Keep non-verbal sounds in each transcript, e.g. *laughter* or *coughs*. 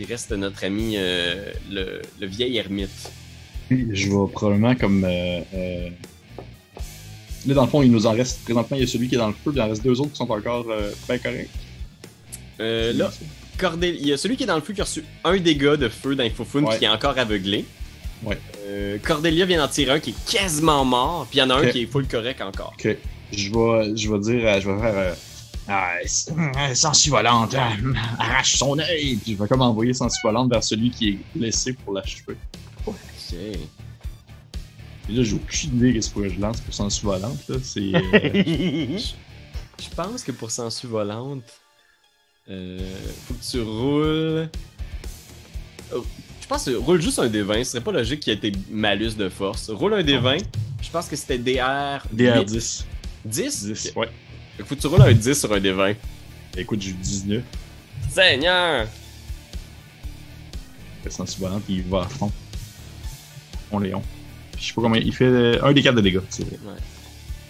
il reste notre ami euh, le, le vieil ermite. Je vais probablement comme. euh, euh, Là, dans le fond, il nous en reste. Présentement, il y a celui qui est dans le feu, puis il en reste deux autres qui sont encore euh, bien corrects. Là, Cordel- il y a celui qui est dans le feu qui a reçu un dégât de feu dans Infofun Ouais. qui est encore aveuglé. Ouais. Cordelia vient d'en tirer un qui est quasiment mort, puis il y en a un qui est full correct encore. Ok. Je vais, je vais dire. je vais faire. Euh, ah, euh, sensu volante, euh, arrache son œil! Puis je vais comme envoyer sensu volante vers celui qui est blessé pour l'achever. Ok. Et là, j'ai aucune idée de ce que je lance pour sensu volante, là. C'est. euh, *laughs* Je pense que pour sensu volante, euh, faut que tu roules. Oh, je pense que roule juste un D20. Ce serait pas logique qu'il y ait tes malus de force. Roule un D20. Je pense que c'était DR. DR10. 10 10, Ok. ouais. Fait que Faut que tu roules un 10 sur un D20. Écoute, j'ai eu 19. Seigneur! Le sensu volante, il va à fond. On Léon. Puis je sais pas combien. Il fait euh, un des 4 de dégâts, c'est vrai. Ouais.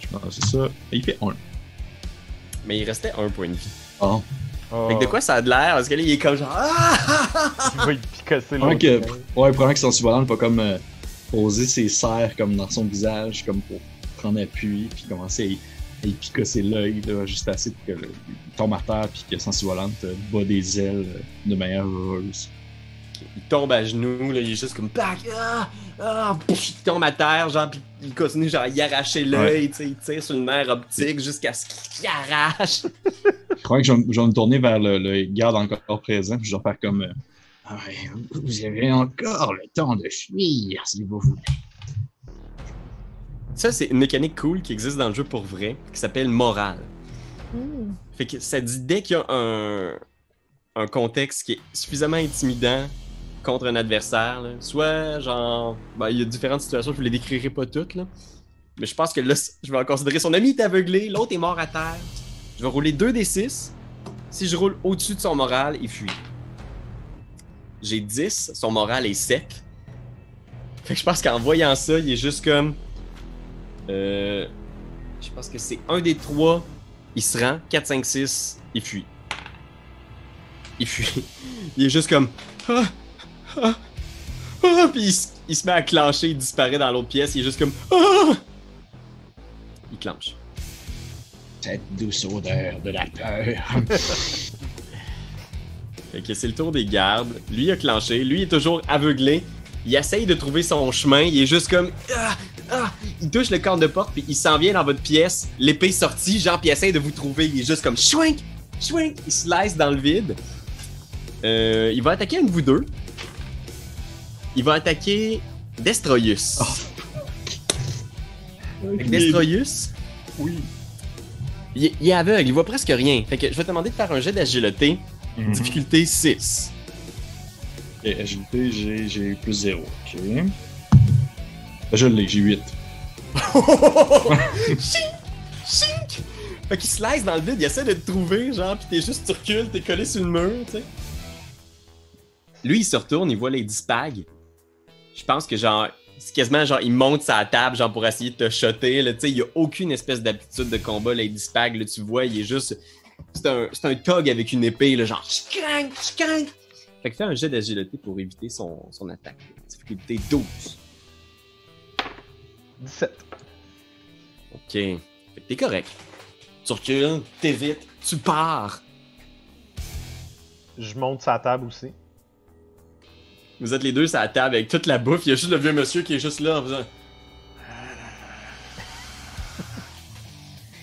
Je pense que c'est ça. Il fait 1. Mais il restait un point de vie. Oh. Fait que de quoi ça a de l'air? Parce que là, il est comme genre. Ah! Il va y picasser l'autre. ouais, probablement que sensu volante va comme euh, poser ses serres comme dans son visage, comme pour prendre appui, puis commencer à, y picosser l'œil, là, juste assez pour que le, il tombe à terre, puis que sensu volante euh, bat des ailes euh, de manière heureuse. Il tombe à genoux, là, il est juste comme pack, ah, ah, Pff, il tombe à terre, genre, pis il continue genre à y arracher l'œil, tu sais, il tire sur le nerf optique jusqu'à ce qu'il arrache. Je crois que je vais, je vais me tourner vers le, le garde encore présent, puis je vais faire comme. euh, Ah ouais, vous avez encore le temps de fuir si vous voulez. Ça, c'est une mécanique cool qui existe dans le jeu pour vrai, qui s'appelle morale. Hmm. Fait que ça dit dès qu'il y a un, un contexte qui est suffisamment intimidant contre un adversaire, là, soit genre, ben, il y a différentes situations, je vous les décrirai pas toutes, là. mais je pense que là, je vais en considérer son ami est aveuglé, l'autre est mort à terre. Je vais rouler 2 des 6. Si je roule au-dessus de son moral, il fuit. J'ai 10, son moral est 7. Fait que je pense qu'en voyant ça, il est juste comme. Euh, je pense que c'est un des trois il se rend, 4, 5, 6, il fuit. Il fuit. *laughs* Il est juste comme. Ah, ah, ah, puis il, se- il se met à clencher, il disparaît dans l'autre pièce, il est juste comme. Ah! Il clenche. Cette douce odeur de la peur. *laughs* Fait que c'est le tour des gardes. Lui a clenché, lui est toujours aveuglé. Il essaye de trouver son chemin, il est juste comme. Ah! Il touche le corps de porte, puis il s'en vient dans votre pièce, l'épée sortie, genre, puis il essaye de vous trouver. Il est juste comme. Schwink! Schwink! Il slice dans le vide. Euh, il va attaquer un de vous deux. Il va attaquer Destroyus. Que Destroyus, Oui. il, est- il est aveugle, il voit presque rien. Fait que je vais te demander de faire un jet d'agilité, Mhm. difficulté 6. Et agilité, j'ai, j'ai plus 0. Ok. Je l'ai, j'ai 8. *laughs* Chink! Chink! Fait qu'il slice dans le vide, il essaie de te trouver, genre, pis t'es juste, tu recules, t'es collé sur le mur, tu sais. Lui, il se retourne, il voit Lady Spag. Je pense que, genre, c'est quasiment, genre, il monte sa table, genre, pour essayer de te shotter, là, tu sais, il y a aucune espèce d'aptitude de combat, Lady Spag, là, tu vois, il est juste... C'est un, c'est un tog avec une épée, là, genre, chcrank, chcrank. Fait que fais un jet d'agilité pour éviter son, son attaque. Difficulté 12. 17. Ok. Fait que t'es correct. Tu recules, t'évites, tu pars. Je monte sa table aussi. Vous êtes les deux sur la table avec toute la bouffe. Il y a juste le vieux monsieur qui est juste là en faisant. *laughs*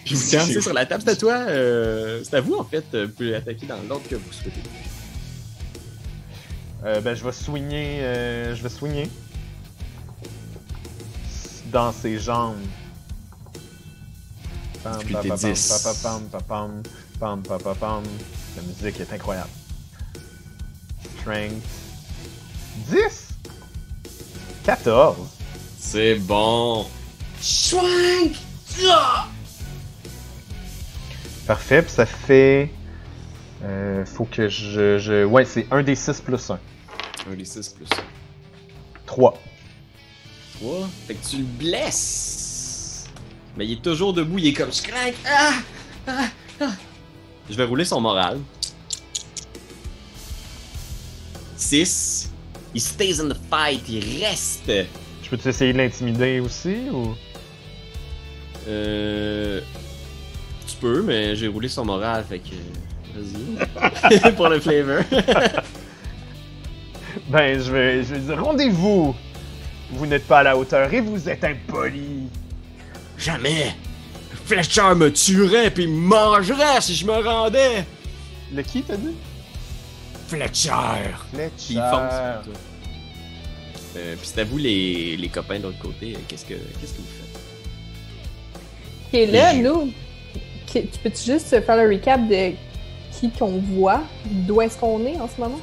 Puis vous sur la table. C'est à toi. euh, c'est à vous en fait. Vous pouvez attaquer dans l'ordre que vous souhaitez. Euh, ben, je vais swinger. euh, je vais swinger. Dans ses jambes. Pam, pam. La musique est incroyable. Strength. 10! 14! C'est bon. Ah! Parfait, puis ça fait. Euh, faut que je, je. Ouais, c'est 1 des 6 plus 1. Un des 6 plus 3. 3. Fait que tu le blesses. Mais il est toujours debout. Il est comme. Schwank! Ah! Ah! Ah! Je vais rouler son moral. 6. Il stays in the fight, il reste. Je peux-tu essayer de l'intimider aussi ou? Euh. Tu peux, mais j'ai roulé son moral, fait que. Vas-y. *laughs* Pour le flavor. *laughs* Ben, je vais, je vais dire rendez-vous! Vous n'êtes pas à la hauteur et vous êtes impoli! Jamais. Fletcher me tuerait puis me mangerait si je me rendais. Le qui t'as dit? Fletcher. Fletcher. Puis il fonce sur toi. Euh, puis c'est à vous les, les copains de l'autre côté. euh, Qu'est-ce que qu'est-ce que vous faites? Ok, là, nous, qui- tu peux-tu juste faire le recap de qui qu'on voit, d'où est-ce qu'on est en ce moment?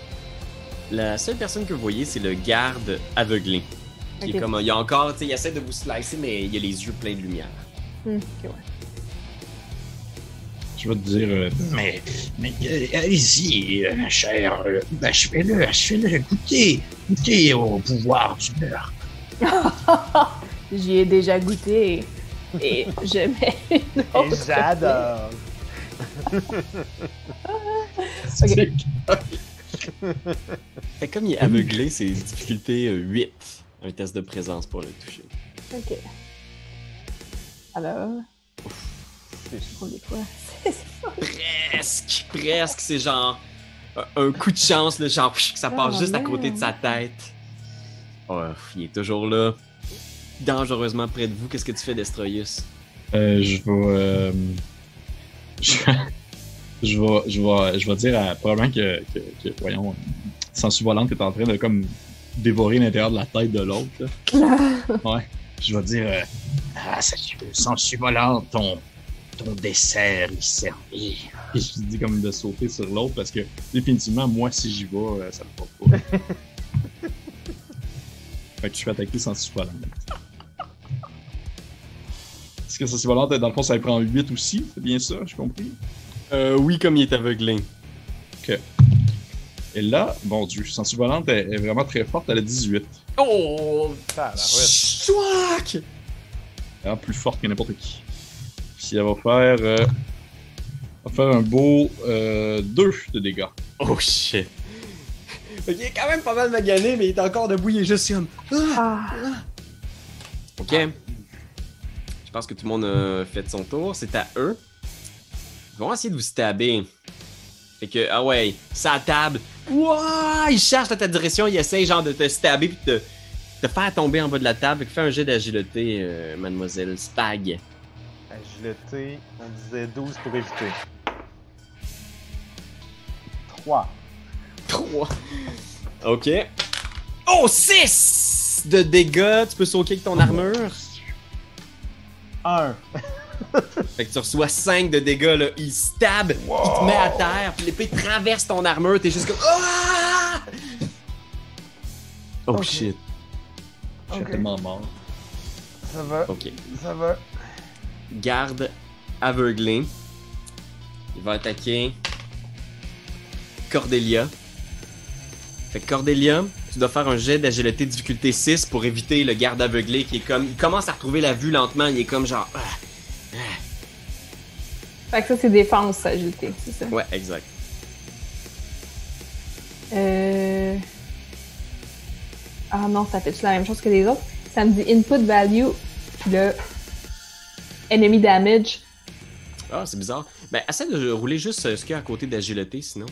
La seule personne que vous voyez, c'est le garde aveuglé. Qui est comme, il y a encore, tu sais, il essaie de vous slicer, mais il a les yeux pleins de lumière. Hmm, ok, ouais. Je vais te dire. euh, Mais, mais euh, allez-y, euh, cher. Euh, achevez-le, achevez-le. Goûtez, goûtez au pouvoir du meurtre. *laughs* J'y ai déjà goûté et j'aimais *laughs* une Et autre. j'adore! *laughs* que comme il est aveuglé, c'est difficulté euh, 8. Un test de présence pour le toucher. Ok. Alors, les quoi? *laughs* Presque, presque, c'est genre un- coup de chance, là, genre que ça passe Oh, juste à côté de sa tête. Oh, il est toujours là, dangereusement près de vous. Qu'est-ce que tu fais, Destroyus? Euh, je vais. euh, je, *laughs* je vais. Je vais. Je vais dire à. Probablement que. que, que voyons. Sensu Volante est en train de comme dévorer l'intérieur de la tête de l'autre. *laughs* Ouais. Je vais dire. euh, Ah, ça sans volant, ton, ton dessert est servi. Et je dis comme de sauter sur l'autre parce que définitivement, moi, si j'y vais, euh, ça me va pas. *laughs* fait que je suis attaqué sans volant. Est-ce que ça volante, dans le fond, ça prend 8 aussi? C'est bien ça, j'ai compris? Euh, oui, comme il est aveuglé. Et là, bon Dieu, Sensu Volante est, est vraiment très forte, elle a 18. Oh! Chouac! Elle est plus forte que n'importe qui. Puis elle va faire. euh, elle va faire un beau 2 de dégâts. Oh shit! Qu'il est quand même pas mal magané, mais il est encore debout, il est juste comme. Ah, Ok. Je pense que tout le monde a fait son tour. C'est à eux. Ils vont essayer de vous stabber. Fait que, ah ouais, sa table. Ouah! Il cherche dans ta direction, il essaye genre de te stabber puis de te, te faire tomber en bas de la table. Fais un jet d'agilité, euh, mademoiselle Spag. Agilité, on disait 12 pour éviter. 3. 3. Ok. Oh, 6 de dégâts. Tu peux sauter avec ton armure. 1. Fait que tu reçois 5 de dégâts, là. Il stab, il te met à terre, puis l'épée traverse ton armure, t'es juste comme. Ah! Oh shit. Je suis tellement mort. Ça va, Ok. ça va. Garde aveuglé. Il va attaquer Cordelia. Fait que Cordelia, tu dois faire un jet d'agilité difficulté 6 pour éviter le garde aveuglé qui est comme. Il commence à retrouver la vue lentement, il est comme genre. Ah. Fait que ça, c'est défense, agilité, c'est ça? Ouais, exact. Euh... Ah non, ça fait-tu la même chose que les autres? Ça me dit input value, puis là, enemy damage. Ah, c'est bizarre. Ben, essaie de rouler juste euh, ce qu'il y a à côté d'agilité, sinon.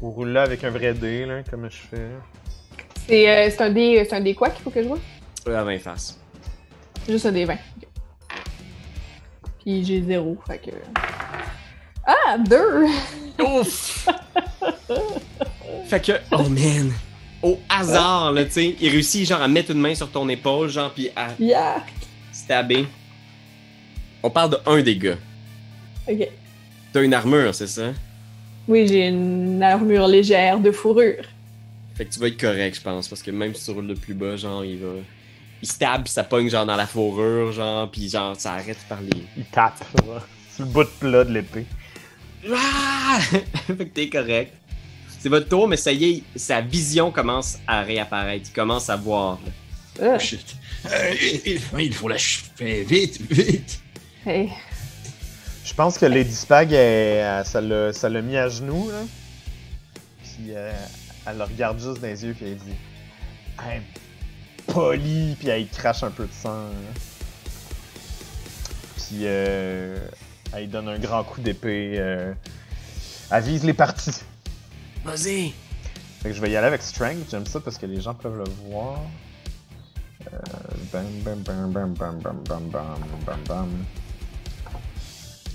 Vous roulez là avec un vrai dé, là, comme je fais. C'est euh, c'est un dé, c'est un dé quoi qu'il faut que je vois? Euh, à 20 faces. C'est juste un dé 20. Puis j'ai zéro, fait que... Ah, deux! Ouf! *laughs* fait que, oh man! Au hasard, là, tu sais, il réussit genre à mettre une main sur ton épaule, genre, puis à Yeah! stabber. On parle de un dégât. Ok. T'as une armure, c'est ça? Oui, j'ai une armure légère de fourrure. Fait que tu vas être correct, je pense, parce que même si tu roules le plus bas, genre, il va. Il stab, puis ça pogne genre dans la fourrure, genre, puis genre, ça arrête par les. Il tape, là, sur le bout de plat de l'épée. Ah! *laughs* fait que t'es correct. C'est votre tour, mais ça y est, sa vision commence à réapparaître. Il commence à voir. Ah, Oh shit. Euh, il, il- faut l'achever vite, vite. hey. Je pense que Lady Spag, elle- elle- ça l'a ça l'a mis à genoux, là. Puis euh, elle le regarde juste dans les yeux, puis elle dit Hey, poli, puis elle crache un peu de sang. là. Puis euh, elle donne un grand coup d'épée. Euh, elle vise les parties. Vas-y! Fait que je vais y aller avec Strength, j'aime ça parce que les gens peuvent le voir. Euh, bam, bam, bam, bam, bam, bam, bam, bam, bam, bam.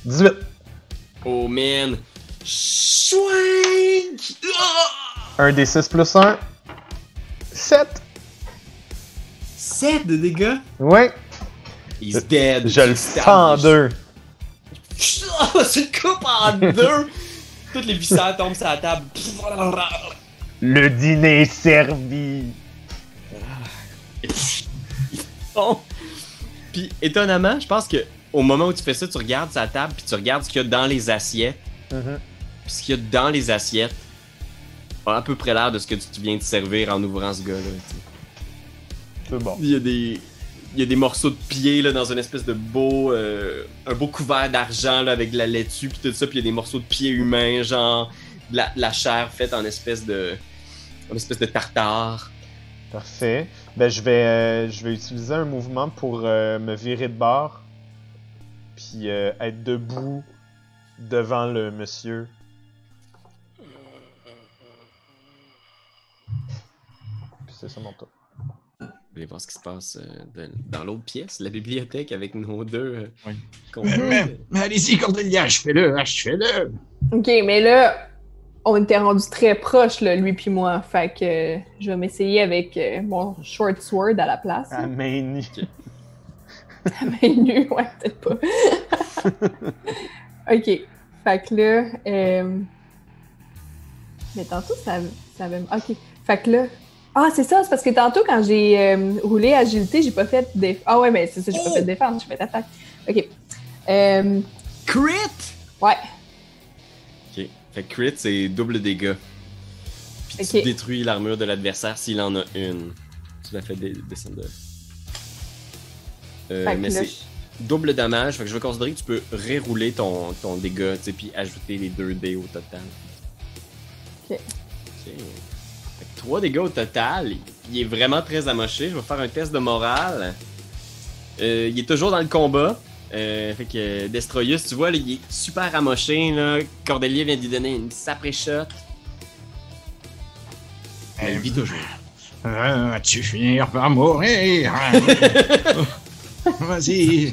18! Oh man! Chouink! Ah! 1 des 6 plus 1. 7! 7 de dégâts? Ouais! He's dead. Je le sens en deux. Ah, c'est coupe en *laughs* deux! Toutes les viscères tombent sur la table. Le dîner est servi! Puis étonnamment, je pense que au moment où tu fais ça, tu regardes sa table puis tu regardes ce qu'il y a dans les assiettes. Mhm. Puis ce qu'il y a dans les assiettes a à peu près l'air de ce que tu viens de servir en ouvrant ce gars-là. C'est bon. Il y a des il y a des morceaux de pied là, dans une espèce de beau euh, un beau couvert d'argent là, avec de la laitue puis tout ça puis il y a des morceaux de pied humains genre de la, de la chair faite en espèce de en espèce de tartare. Parfait. Ben, je vais, euh, je vais utiliser un mouvement pour euh, me virer de bord. Puis euh, être debout devant le monsieur. Puis c'est ça mon tour. Vous allez voir ce qui se passe euh, de- dans l'autre pièce, la bibliothèque avec nos deux. euh, Oui. mais allez-y, Cordelia, achevez-le, achevez-le. Ok, mais là, on était rendu très proches, là, lui puis moi. Fait que euh, je vais m'essayer avec euh, mon short sword à la place. À main nue. *laughs* À main nue, ouais, peut-être pas. *laughs* ok. Fait que là. euh, Mais tantôt, ça, ça avait. Ok. Fait que là. Ah, c'est ça, c'est parce que tantôt, quand j'ai euh, roulé agilité, j'ai pas fait défense. Ah, ouais, mais c'est ça, j'ai pas fait défense, j'ai fait attaque. Ok. Euh, Crit! ouais. Ok. Fait que crit, c'est double dégâts. Puis tu détruis l'armure de l'adversaire s'il en a une. Tu la fais descendre de. Euh, mais c'est double dommage. Fait que je vais considérer que tu peux rerouler ton, ton dégât, tu sais, puis ajouter les 2 dés au total. Ok. Ok. Fait que 3 dégâts au total. Il est vraiment très amoché. Je vais faire un test de morale. Euh, il est toujours dans le combat. Euh, fait que euh, Destroyus, tu vois, là, il est super amoché. Là. Cordelia vient de lui donner une sapré shot. Mais il vit toujours. Vas-tu finir par mourir? *laughs* Vas-y.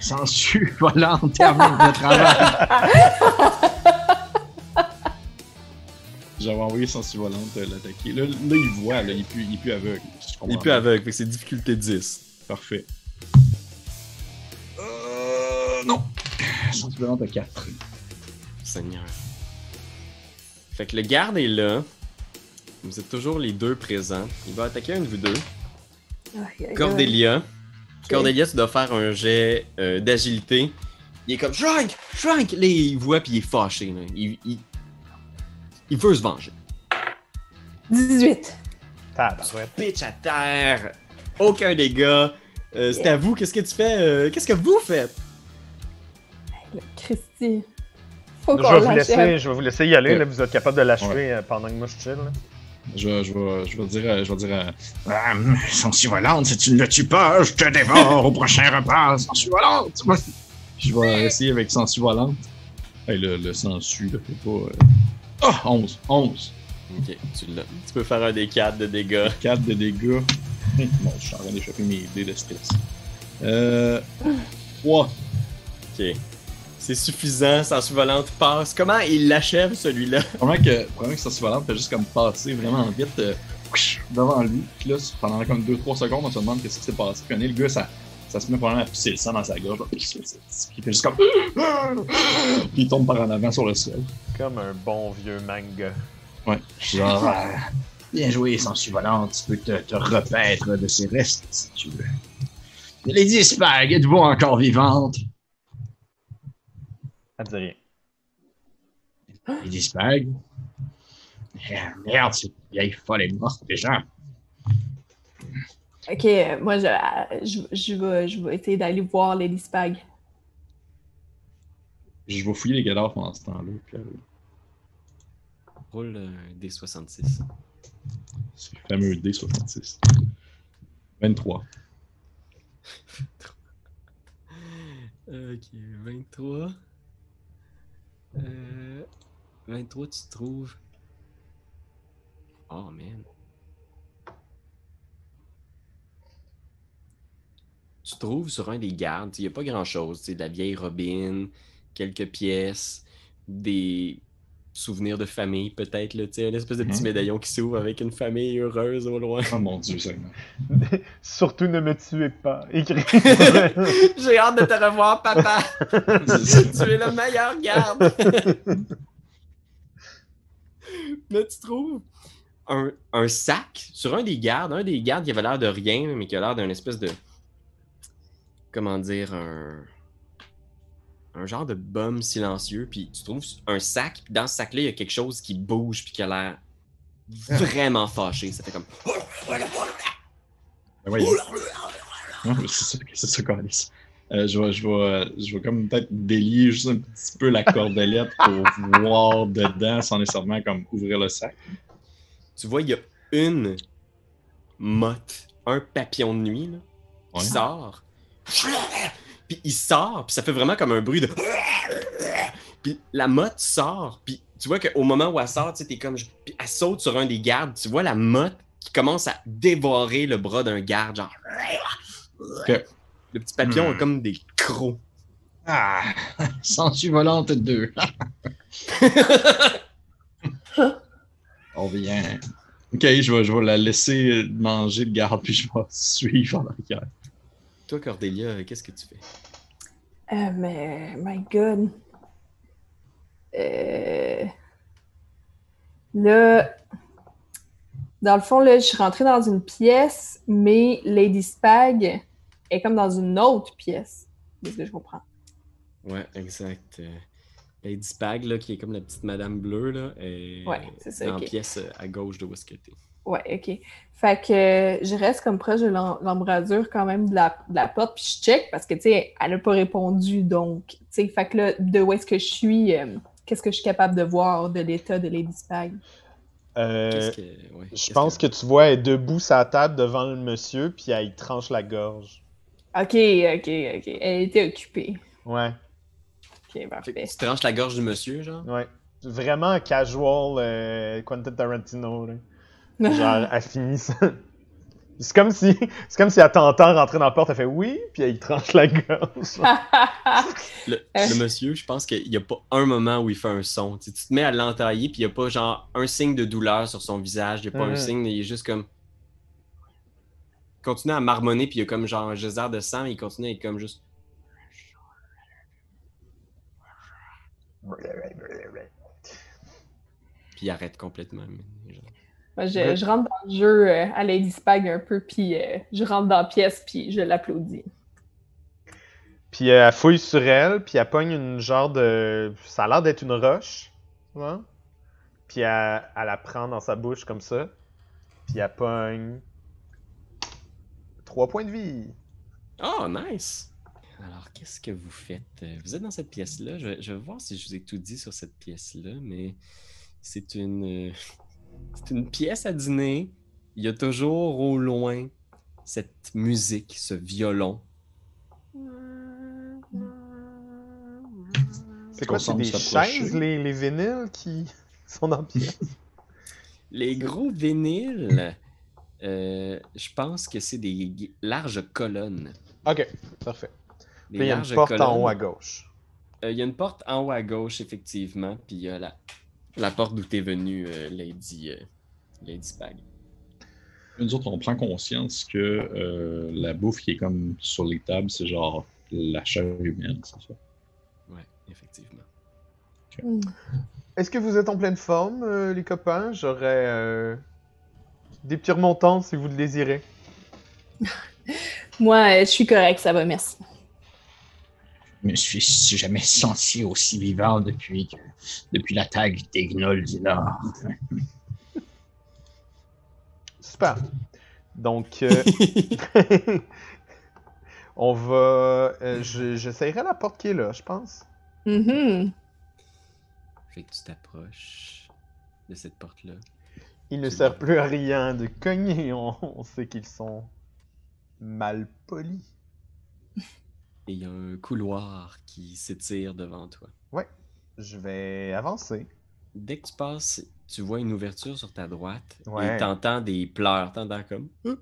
Sangsue volante, termine le travail. *laughs* J'avais envoyé Sensu Volante euh, l'attaquer. Là, là, il voit, là, il est plus, il est plus aveugle. si je comprends Il est plus aveugle, fait que c'est difficulté 10. Parfait. Euh. Non. Sensu Volante à 4. Seigneur. Fait que le garde est là. Vous êtes toujours les deux présents. Il va attaquer un de vous deux. Aïe, aïe, aïe. Cordelia. Cordelia, tu dois faire un jet euh, d'agilité. Il est comme Shrunk! Shrunk! Là, il voit puis il est fâché. Là. Il, il, il veut se venger. 18. Tabarouette. Pitch à terre. Aucun dégât. Euh, C'est Yeah. à vous. Qu'est-ce que tu fais? euh, Qu'est-ce que vous faites? Le Christy. Faut Je vais, vous laisser, je vais vous laisser y aller, Ouais. là, vous êtes capable de l'achever Ouais. euh, pendant que moi je chill. là. Je, vais- je, vais, je vais dire, euh, je vais dire à- Ah, Sangsue volante, si tu ne le tues pas, je te dévore au prochain repas. Sangsue volante. Je vais essayer avec Sensu Volante. Hey, le, le Sensu, là, faut pas. euh, Ah! 11. 11. Ok, tu l'as. Tu peux faire un des 4 de dégâts. 4 de dégâts. Bon, je suis en train d'échapper mes dés de stress. Euh. 3. Ok. C'est suffisant, sans volante passe. Comment il l'achève celui-là? *laughs* Probablement que, probablement que Sensu Volante fait juste comme passer vraiment vite euh, devant lui. Puis là, pendant comme 2-3 secondes, on se demande qu'est-ce qui s'est passé. Puis le gars, ça, ça se met probablement à pisser le sang dans sa gorge. Puis il fait juste comme. *gasps* Puis il tombe par en avant sur le sol. Comme un bon vieux manga. Ouais. Genre, euh, bien joué, Sangsue volante. Tu peux te, te repaître de ses restes si tu veux. Lady Spag, êtes-vous encore vivante? Elle dit rien. Lady Spag? Eh, Merde, cette vieille folle est morte déjà. Ok, euh, moi, je, je, je vais, je vais essayer d'aller voir Lady Spag. Je vais fouiller les cadavres pendant ce temps-là. Puis, euh, Roule un D66. c'est le fameux D66. 23. *laughs* Ok, 23. Euh, 23, tu trouves. Oh man. Tu trouves sur un des gardes, il n'y a pas grand chose. De la vieille robine, quelques pièces, des souvenirs de famille peut-être, là, tu sais, une espèce de petit Mhm. médaillon qui s'ouvre avec une famille heureuse au loin. Oh mon dieu, seulement. *laughs* Surtout ne me tuez pas. Écrit. *laughs* J'ai hâte de te revoir, papa! *laughs* tu es le meilleur garde! Mais tu trouves un, un sac sur un des gardes, un des gardes qui avait l'air de rien, mais qui a l'air d'un espèce de. Comment dire, un. Un genre de bum silencieux, puis tu trouves un sac, puis dans ce sac-là, il y a quelque chose qui bouge, puis qui a l'air vraiment fâché. Ça fait comme. Ben mais c'est ça, c'est ça, Carlis. Euh, je vais, je, vais, je vais comme peut-être délier juste un petit peu la cordelette pour voir dedans sans nécessairement comme ouvrir le sac. Tu vois, il y a une motte, un papillon de nuit, là, qui Ouais. sort. Puis il sort, puis ça fait vraiment comme un bruit de. Puis la motte sort, puis tu vois qu'au moment où elle sort, tu sais, t'es comme. Puis elle saute sur un des gardes, tu vois la motte qui commence à dévorer le bras d'un garde, genre. Le petit papillon Hmm. a comme des crocs. Ah, Sensu volante 2. On vient. Ok, je vais, je vais la laisser manger le garde puis je vais suivre en arrière. Toi, Cordélia, qu'est-ce que tu fais? Euh, mais, my God. Euh... Là, dans le fond, là, je suis rentrée dans une pièce, mais Lady Spag est comme dans une autre pièce. C'est ce que je comprends? Ouais, exact. Euh, Lady Spag, là, qui est comme la petite madame bleue, là, est Ouais, ça, dans pièce euh, à gauche de où. Ouais, ok. Fait que euh, je reste comme proche de l'em- l'embrasure quand même de la, de la porte, puis je check parce que, tu sais, elle a pas répondu, donc, tu sais, fait que là, de où est-ce que je suis, euh, qu'est-ce que je suis capable de voir de l'état de Lady Spag? Euh, Qu'est-ce que. Ouais, je pense que tu vois, elle est debout la table devant le monsieur, puis elle y tranche la gorge. Ok, ok, ok. Elle était occupée. Ouais, Ok, parfait. tu tranches la gorge du monsieur, genre? ouais. Vraiment casual euh, Quentin Tarantino, là. Genre, elle finit ça. C'est comme si, c'est comme si elle t'entend rentrer dans la porte, elle fait oui, puis elle tranche la gorge. Le, le monsieur, je pense qu'il n'y a pas un moment où il fait un son. Tu, sais, tu te mets à l'entailler, puis il n'y a pas genre un signe de douleur sur son visage. Il n'y a pas un signe, il est juste comme. Il continue à marmonner, puis il y a comme genre un geyser de sang, il continue à être comme juste. Puis il arrête complètement. mais genre. Moi, je, Ouais. je rentre dans le jeu euh, à Lady Spag un peu, puis euh, je rentre dans la pièce, puis je l'applaudis. Puis euh, elle fouille sur elle, puis elle pogne une genre de. Ça a l'air d'être une roche. tu vois? Puis elle, elle la prend dans sa bouche comme ça. Puis elle pogne. Trois points de vie. Oh, nice! Alors, qu'est-ce que vous faites? Vous êtes dans cette pièce-là. Je vais, je vais voir si je vous ai tout dit sur cette pièce-là, mais c'est une, euh, c'est une pièce à dîner. Il y a toujours au loin cette musique, ce violon. C'est quoi, c'est des chaises, les, les vinyles qui *laughs* sont dans la pièce? Les gros vinyles, euh, je pense que c'est des larges colonnes. Ok, parfait. Puis il y a une porte en haut à gauche. Euh, Il y a une porte en haut à gauche, effectivement, puis il y a la, la porte d'où t'es venu, euh, Lady, euh, Lady Spag. Nous autres, on prend conscience que euh, la bouffe qui est comme sur les tables, c'est genre la chair humaine, c'est ça? Ouais, effectivement. Hmm. Est-ce que vous êtes en pleine forme, euh, les copains? J'aurais euh, des petits remontants si vous le désirez. *laughs* Moi, je suis correct, ça va, merci. Je me suis jamais senti aussi vivant depuis, que- depuis l'attaque des gnolls du Nord. *laughs* Super. Donc, euh, *laughs* on va. euh, je- J'essayerai la porte qui est là, je pense. Mhm. Fait que tu t'approches de cette porte-là. Il ne sert plus à rien de cogner, on, on sait qu'ils sont mal polis. Et il y a un couloir qui s'étire devant toi. Ouais, je vais avancer. Dès que tu passes, tu vois une ouverture sur ta droite Ouais. et t'entends des pleurs, t'entends comme. *laughs*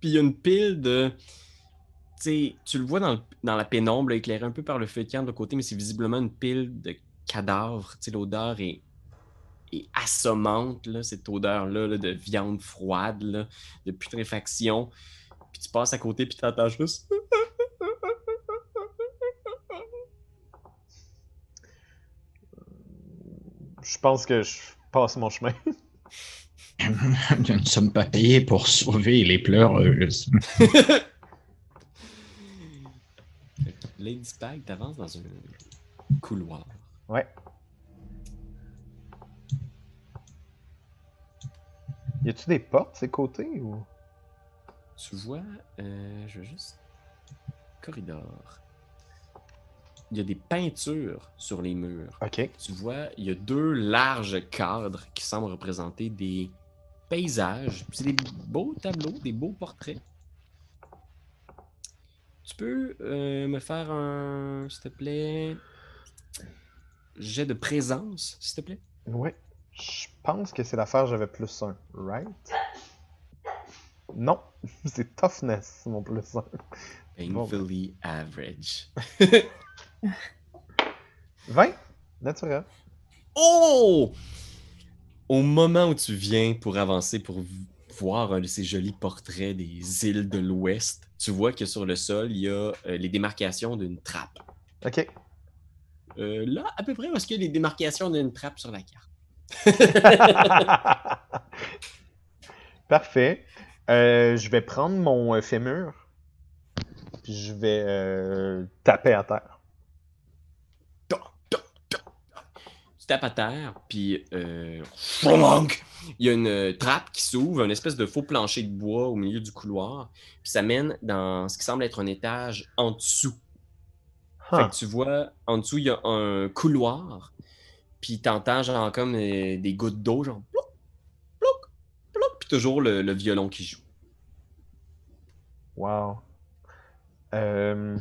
Puis il y a une pile de. Tu le vois dans, le- dans la pénombre, là, éclairé un peu par le feu de camp de l'autre côté, mais c'est visiblement une pile de cadavres. Tu sais, l'odeur est, est assommante, là, cette odeur-là là, de viande froide, là, de putréfaction. Puis tu passes à côté, puis t'entends juste. Je pense que je passe mon chemin. *laughs* Nous ne sommes pas payés pour sauver les pleureuses. *laughs* Lady Spag, t'avances dans un couloir. Ouais. Y a-tu des portes, ces côtés ou? Tu vois, euh, je veux juste. Corridor. Il y a des peintures sur les murs. Ok. Tu vois, il y a deux larges cadres qui semblent représenter des paysages. C'est des beaux tableaux, des beaux portraits. Tu peux euh, me faire un, s'il te plaît, jet de présence, s'il te plaît? Ouais. Je pense que c'est l'affaire, j'avais plus un. Right? Non, *laughs* c'est toughness, mon plus un. Painfully average. *laughs* 20? Naturel. Oh! Au moment où tu viens pour avancer, pour voir un de ces jolis portraits des îles de l'Ouest, tu vois que sur le sol, il y a euh, les démarcations d'une trappe. Ok. Euh, là, à peu près, où est-ce qu'il y a les démarcations d'une trappe sur la carte? *laughs* Parfait. Euh, je vais prendre mon fémur. Puis je vais euh, taper à terre. Tu tapes à terre, puis euh, il y a une trappe qui s'ouvre, une espèce de faux plancher de bois au milieu du couloir, puis ça mène dans ce qui semble être un étage en dessous. Fait que tu vois, en dessous, il y a un couloir, puis t'entends genre comme euh, des gouttes d'eau, genre plouc, plouc, plouc, puis toujours le, le violon qui joue. Wow. Euh,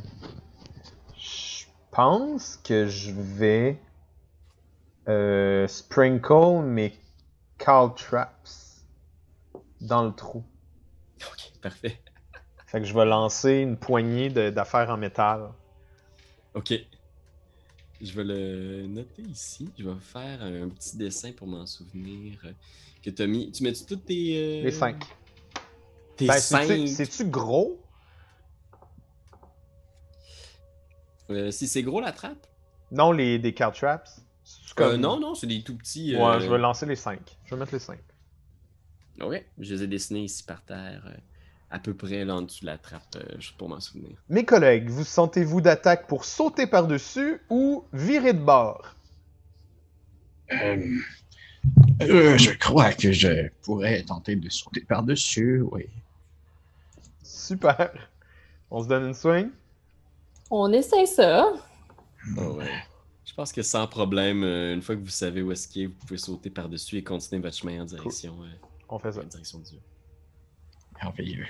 je pense que je vais euh, sprinkle mes caltraps dans le trou. Ok, parfait. Fait que je vais lancer une poignée d'affaires en métal. Ok. Je vais le noter ici. Je vais faire un petit dessin pour m'en souvenir. Que t'as mis. Tu mets-tu toutes tes. euh, Les cinq. Tes Ben, cinq? c'est-tu- c'est-tu gros? Euh, si c'est gros la trappe? Non, les des caltraps. C'est-tu Euh, non, non, c'est des tout petits. Ouais, euh, je vais lancer les cinq. Je vais mettre les cinq. Ouais, je les ai dessinés ici par terre, euh, à peu près là en dessous de la trappe, euh, juste pour m'en souvenir. Mes collègues, vous sentez-vous d'attaque pour sauter par-dessus ou virer de bord? Euh, je crois que je pourrais tenter de sauter par-dessus, oui. Super. On se donne une swing? On essaie ça. Ah ouais. Je pense que sans problème, euh, une fois que vous savez où est-ce qu'il est, vous pouvez sauter par-dessus et continuer votre chemin en direction, euh, On fait ça. en direction du. Merveilleux.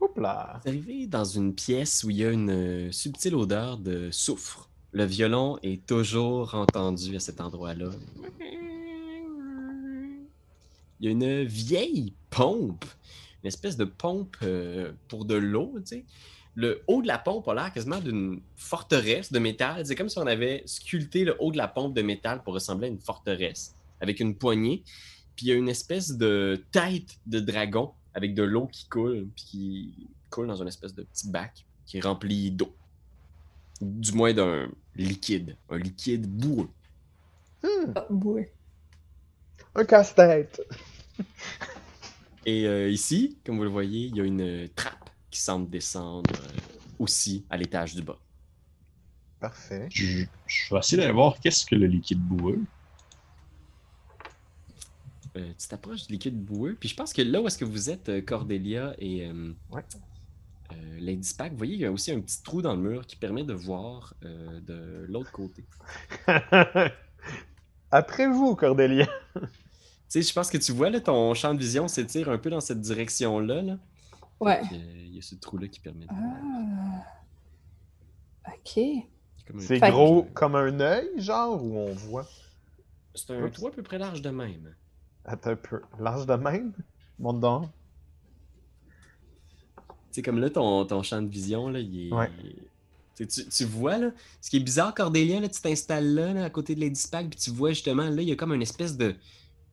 Hop là. Vous arrivez dans une pièce où il y a une subtile odeur de soufre. Le violon est toujours entendu à cet endroit-là. Il y a une vieille pompe, une espèce de pompe euh, pour de l'eau, tu sais. Le haut de la pompe a l'air quasiment d'une forteresse de métal. C'est comme si on avait sculpté le haut de la pompe de métal pour ressembler à une forteresse, avec une poignée. Puis il y a une espèce de tête de dragon avec de l'eau qui coule, puis qui coule dans une espèce de petit bac qui est rempli d'eau. Du moins d'un liquide, un liquide boueux. Hmm, Ah, ouais. un casse-tête. Et euh, ici, comme vous le voyez, il y a une trappe qui semble descendre euh, aussi à l'étage du bas. Parfait. Je, je vais essayer d'aller voir qu'est-ce que le liquide boueux. Euh, tu t'approches du liquide boueux, puis je pense que là où est-ce que vous êtes, euh, Cordelia et euh, Ouais. Euh, Lady Spack, vous voyez, il y a aussi un petit trou dans le mur qui permet de voir euh, de l'autre côté. *laughs* Après vous, Cordélia. Tu sais, je pense que tu vois, là, ton champ de vision s'étire un peu dans cette direction-là. Là. Ouais. Euh, Il y a ce trou-là qui permet de voir. Ah. Ok. C'est gros comme un œil, genre, où on voit? C'est un Oups. trou à peu près large de même. Attends un peu. Large de même? Monte donc. Sais, comme là, ton, ton champ de vision, là, il est. Ouais. Tu, sais, tu- tu vois, là, ce qui est bizarre, Cordélia, là, tu t'installes là, là, à côté de Lady Spack, puis tu vois justement, là, il y a comme une espèce de.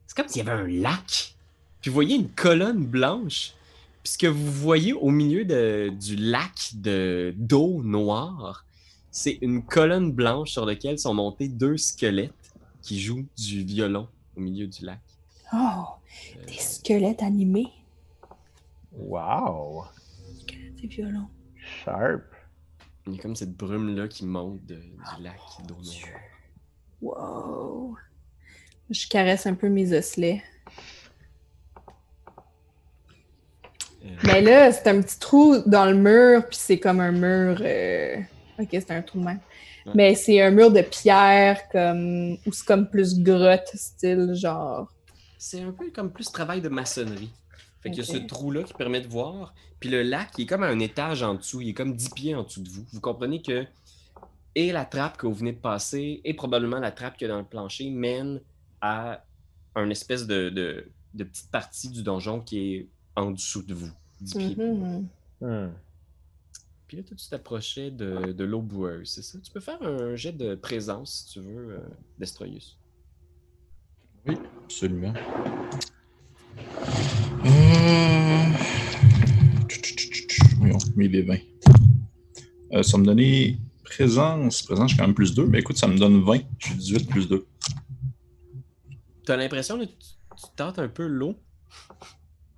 C'est comme s'il y avait un lac. Puis vous voyez une colonne blanche. Puis ce que vous voyez au milieu de- du lac de- d'eau noire, c'est une colonne blanche sur laquelle sont montés deux squelettes qui jouent du violon au milieu du lac. Oh, Euh, des squelettes animés. Wow! Des violons. Sharp. il y a comme cette brume-là qui monte de- du lac d'eau noire. Wow. Je caresse un peu mes osselets. Euh, Mais là, c'est un petit trou dans le mur, puis c'est comme un mur. euh, Ok, c'est un trou de même. Ouais. Mais c'est un mur de pierre, comme. Ou c'est comme plus grotte, style genre. C'est un peu comme plus travail de maçonnerie. Fait qu'il y a ce trou-là qui permet de voir. Puis le lac, il est comme à un étage en dessous. Il est comme 10 pieds en dessous de vous. Vous comprenez que et la trappe que vous venez de passer et probablement la trappe qu'il y a dans le plancher mène à un espèce de, de, de petite partie du donjon qui est en dessous de vous. 10 pieds. Mhm. Hmm. Puis là, toi, tu t'approchais de, de l'eau boueuse, c'est ça? Tu peux faire un jet de présence, si tu veux, euh, Destroyus. Oui, absolument. Mais les 20. Euh, ça me donnait présence. Présence, j'ai quand même plus 2. Mais écoute, ça me donne 20. Je suis 18 plus 2. T'as l'impression que tu, tu tentes un peu l'eau?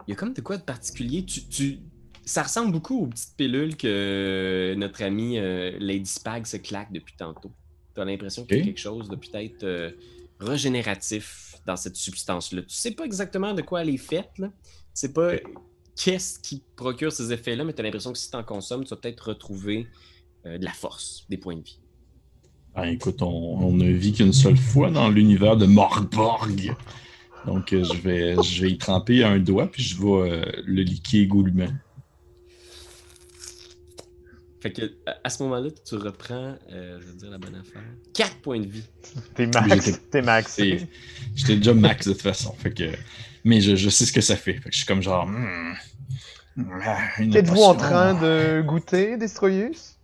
Il y a comme de quoi de particulier. Tu, tu- Ça ressemble beaucoup aux petites pilules que notre ami euh, Lady Spag se claque depuis tantôt. T'as l'impression qu'il y a quelque chose de peut-être euh, régénératif dans cette substance-là. Tu sais pas exactement de quoi elle est faite, là. Tu sais pas qu'est-ce qui procure ces effets-là, mais t'as l'impression que si t'en consommes, tu vas peut-être retrouver euh, de la force, des points de vie. Ben, écoute, on, on ne vit qu'une seule fois dans l'univers de Morborg. Donc, euh, je, vais, je vais y tremper un doigt, puis je vais euh, le liquer goulûment. Fait que à, ce moment-là, tu reprends, euh, je veux dire la bonne affaire, 4 points de vie. *laughs* T'es max. J'étais- T'es. C'est- J'étais déjà max de toute façon. Fait que, mais je, je sais ce que ça fait. Fait que je suis comme genre. hmm, ah, une Êtes-vous en train de goûter, Destroyus?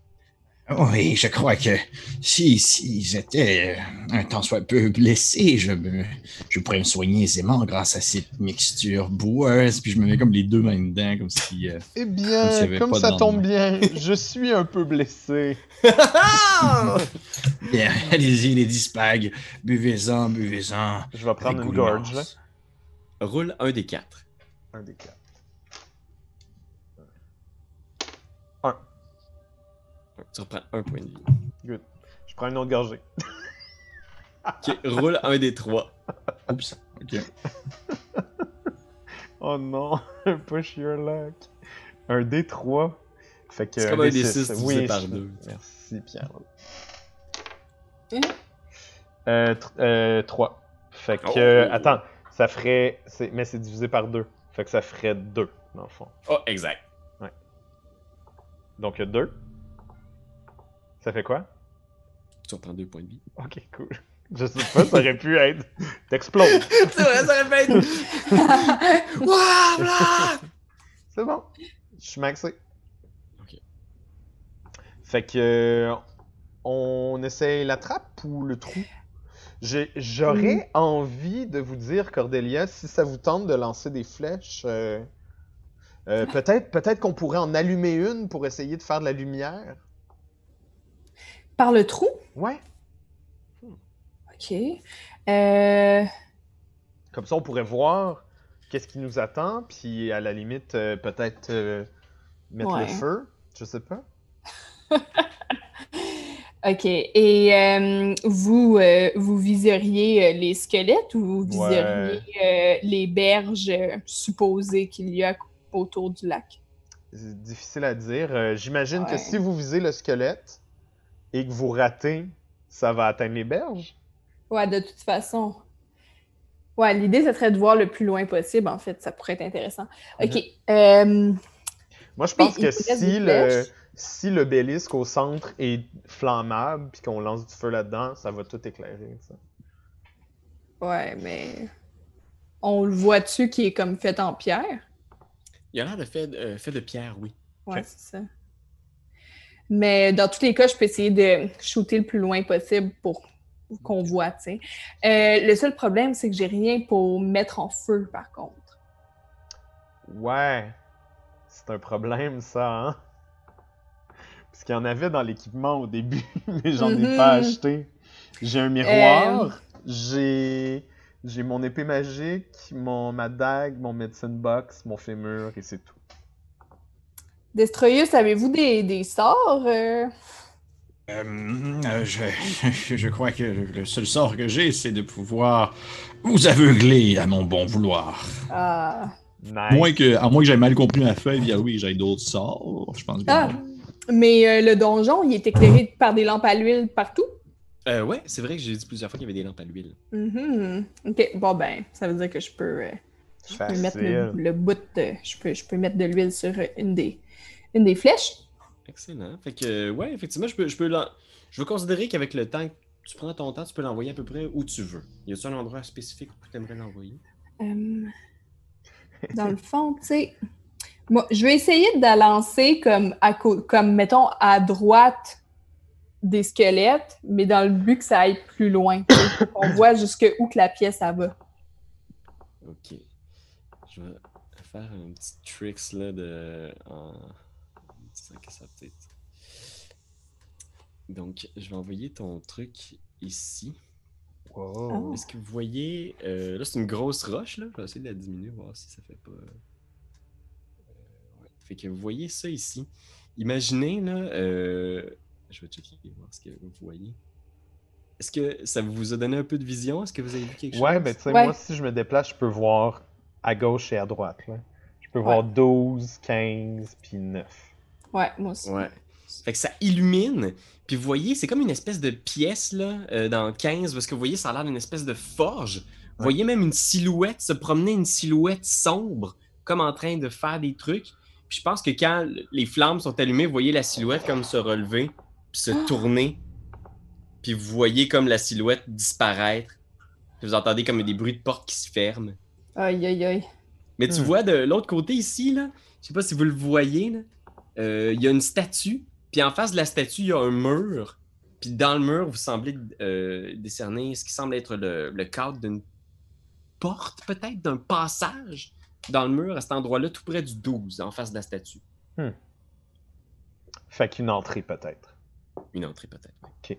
Oui, je crois que si, si j'étais un tant soit peu blessé, je, me, je pourrais me soigner aisément grâce à cette mixture boueuse. Puis je me mets comme les deux mains dedans, comme si. euh, Eh bien, comme ça tombe bien, je suis un peu blessé. *laughs* Bien, allez-y, les dispag. Buvez-en, buvez-en. Je vais prendre une gorge, là. Roule un des quatre. Un des quatre. Tu reprends un point de vie. Good. Je prends une autre gorgée. *laughs* Ok, roule un des trois. Oups. Ok. *laughs* Oh non, *laughs* push your luck. Un D3. Fait que. C'est comme un D6. D6 divisé Oui, par je- deux. Merci, Pierre. Hein? Euh, euh, 3. Fait que. Oh. euh, attends, ça ferait. c'est- Mais c'est divisé par 2. Fait que ça ferait 2, dans le fond. Oh, exact. Donc 2. Ça fait quoi? Tu reprends deux points de vie. Ok, cool. *laughs* Je sais pas, ça aurait pu être. T'exploses. *laughs* C'est vrai, ça aurait pu être. *laughs* Blah! C'est bon. Je suis maxé. Ok. Fait que. euh, On essaye la trappe ou le trou? J'ai- J'aurais envie de vous dire, Cordelia, si ça vous tente de lancer des flèches, euh, euh, peut-être peut qu'on pourrait en allumer une pour essayer de faire de la lumière. Par le trou? Ouais. Ok. Euh, Comme ça, on pourrait voir qu'est-ce qui nous attend, puis à la limite, euh, peut-être euh, mettre le feu. Je sais pas. *laughs* Ok. Et euh, vous, euh, vous viseriez euh, les squelettes ou vous viseriez euh, les berges supposées qu'il y a autour du lac? c'est difficile à dire. Euh, J'imagine que si vous visez le squelette et que vous ratez, ça va atteindre les berges? Ouais, de toute façon. Ouais, l'idée, ce serait de voir le plus loin possible, en fait. Ça pourrait être intéressant. OK. euh, Moi, je pense que si le, si le bélisque au centre est flammable puis qu'on lance du feu là-dedans, ça va tout éclairer. ça. ouais, mais. On le voit-tu qui est comme fait en pierre? Il a l'air de fait, euh, fait de pierre, oui. Ouais, c'est ça. Mais dans tous les cas, je peux essayer de shooter le plus loin possible pour qu'on voit, tu sais. Euh, le seul problème, c'est que j'ai rien pour mettre en feu, par contre. Ouais, c'est un problème, ça, hein? Parce qu'il y en avait dans l'équipement au début, *laughs* mais j'en ai Mhm. pas acheté. J'ai un miroir, j'ai j'ai mon épée magique, mon ma dague, mon medicine box, mon fémur et c'est tout. Destroyus, avez-vous des, des sorts? euh? Euh, je, je crois que le seul sort que j'ai, c'est de pouvoir vous aveugler à mon bon vouloir. Ah. Nice. Moins que, à moins que j'aie mal compris ma feuille, bien oui, j'ai d'autres sorts. Je pense que Ah. Mais euh, le donjon, il est éclairé par des lampes à l'huile partout? Euh, ouais, c'est vrai que j'ai dit plusieurs fois qu'il y avait des lampes à l'huile. Mhm. Ok, bon ben, ça veut dire que je peux, euh, je peux mettre le, le bout de. Je peux, je peux mettre de l'huile sur une des, une des flèches. Excellent. Fait que, ouais, effectivement, je peux, je peux l'en- Je veux considérer qu'avec le temps que tu prends ton temps, tu peux l'envoyer à peu près où tu veux. Y a-t-il un endroit spécifique où tu aimerais l'envoyer? Euh, dans le fond, tu sais, moi, je vais essayer de la lancer comme, à comme, mettons, à droite des squelettes, mais dans le but que ça aille plus loin. *laughs* On voit jusque où que la pièce ça va. Ok. Je vais faire un petit tricks là de. En... Donc, je vais envoyer ton truc ici. Wow. Est-ce que vous voyez. euh, là, c'est une grosse roche, là. Je vais essayer de la diminuer, voir si ça fait pas. euh, ouais. Fait que vous voyez ça ici. Imaginez, là. euh, Je vais checker, voir ce que vous voyez. Est-ce que ça vous a donné un peu de vision? Est-ce que vous avez vu quelque chose? Ouais, mais tu sais, Ouais. moi, si je me déplace, je peux voir à gauche et à droite. Là. Je peux voir 12, 15, puis 9. Ouais, moi aussi. Ouais. Fait que ça illumine. Puis vous voyez, c'est comme une espèce de pièce là, euh, dans 15, parce que vous voyez, ça a l'air d'une espèce de forge. Vous voyez même une silhouette se promener, une silhouette sombre, comme en train de faire des trucs. Puis je pense que quand les flammes sont allumées, vous voyez la silhouette comme se relever, puis se tourner. Puis vous voyez comme la silhouette disparaître. Puis vous entendez comme des bruits de porte qui se ferment. Aïe, aïe, aïe. Mais tu Hmm. vois de l'autre côté ici, là, je sais pas si vous le voyez, là, euh, il y a une statue, puis en face de la statue, il y a un mur. Puis dans le mur, vous semblez euh, décerner ce qui semble être le, le cadre d'une porte, peut-être, d'un passage dans le mur à cet endroit-là, tout près du 12, en face de la statue. Fait qu'une entrée, peut-être. Une entrée, peut-être. ouais.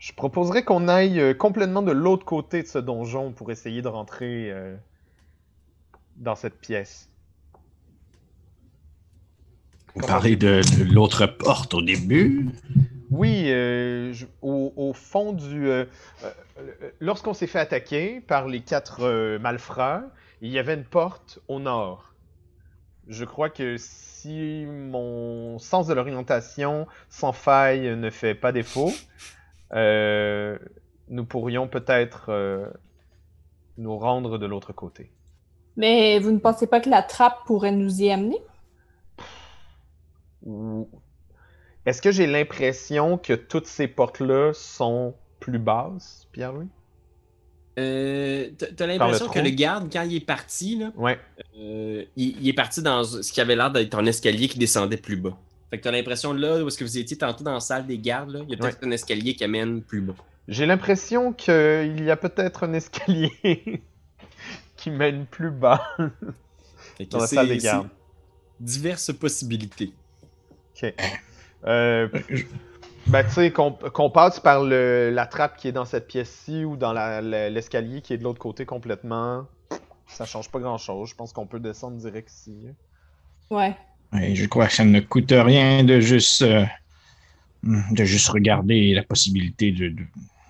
Je proposerais qu'on aille euh, complètement de l'autre côté de ce donjon pour essayer de rentrer euh, dans cette pièce. Vous parlez de, de l'autre porte au début. Oui, euh, je- au, au fond du... euh, euh, Lorsqu'on s'est fait attaquer par les quatre euh, malfrats, il y avait une porte au nord. Je crois que si mon sens de l'orientation sans faille ne fait pas défaut, euh, nous pourrions peut-être euh, nous rendre de l'autre côté. Mais vous ne pensez pas que la trappe pourrait nous y amener? Est-ce que j'ai l'impression que toutes ces portes-là sont plus basses, Pierre-Louis? Euh, t'as- l'impression que le garde, quand il est parti, là, Ouais. euh, il, il est parti dans ce qui avait l'air d'être un escalier qui descendait plus bas. Fait que t'as l'impression là, où est-ce que vous étiez tantôt dans la salle des gardes, là, il y a peut-être un escalier qui amène plus bas. J'ai l'impression qu'il y a peut-être un escalier *laughs* qui mène plus bas dans la salle des gardes. Diverses possibilités. Ok. Euh, ben, tu sais, qu'on passe par le- la trappe qui est dans cette pièce-ci ou dans l'escalier qui est de l'autre côté complètement, ça change pas grand-chose. Je pense qu'on peut descendre direct ici. Ouais. Et je crois que ça ne coûte rien de juste, euh, de juste regarder la possibilité de, de,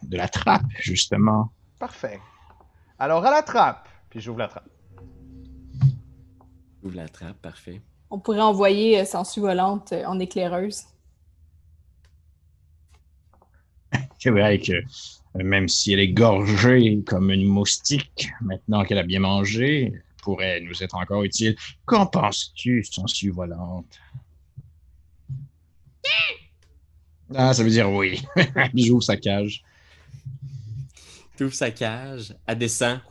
de la trappe, justement. Parfait. Alors, à la trappe. Puis j'ouvre la trappe. Ouvre la trappe, parfait. On pourrait envoyer euh, Sangsue volante euh, en éclaireuse. *laughs* C'est vrai que euh, même si elle est gorgée comme une moustique, maintenant qu'elle a bien mangé, elle pourrait nous être encore utile. Qu'en penses-tu, sangsue volante? Ah, ça veut dire oui. *laughs* J'ouvre sa cage. Tu ouvres sa cage, elle descend. *laughs*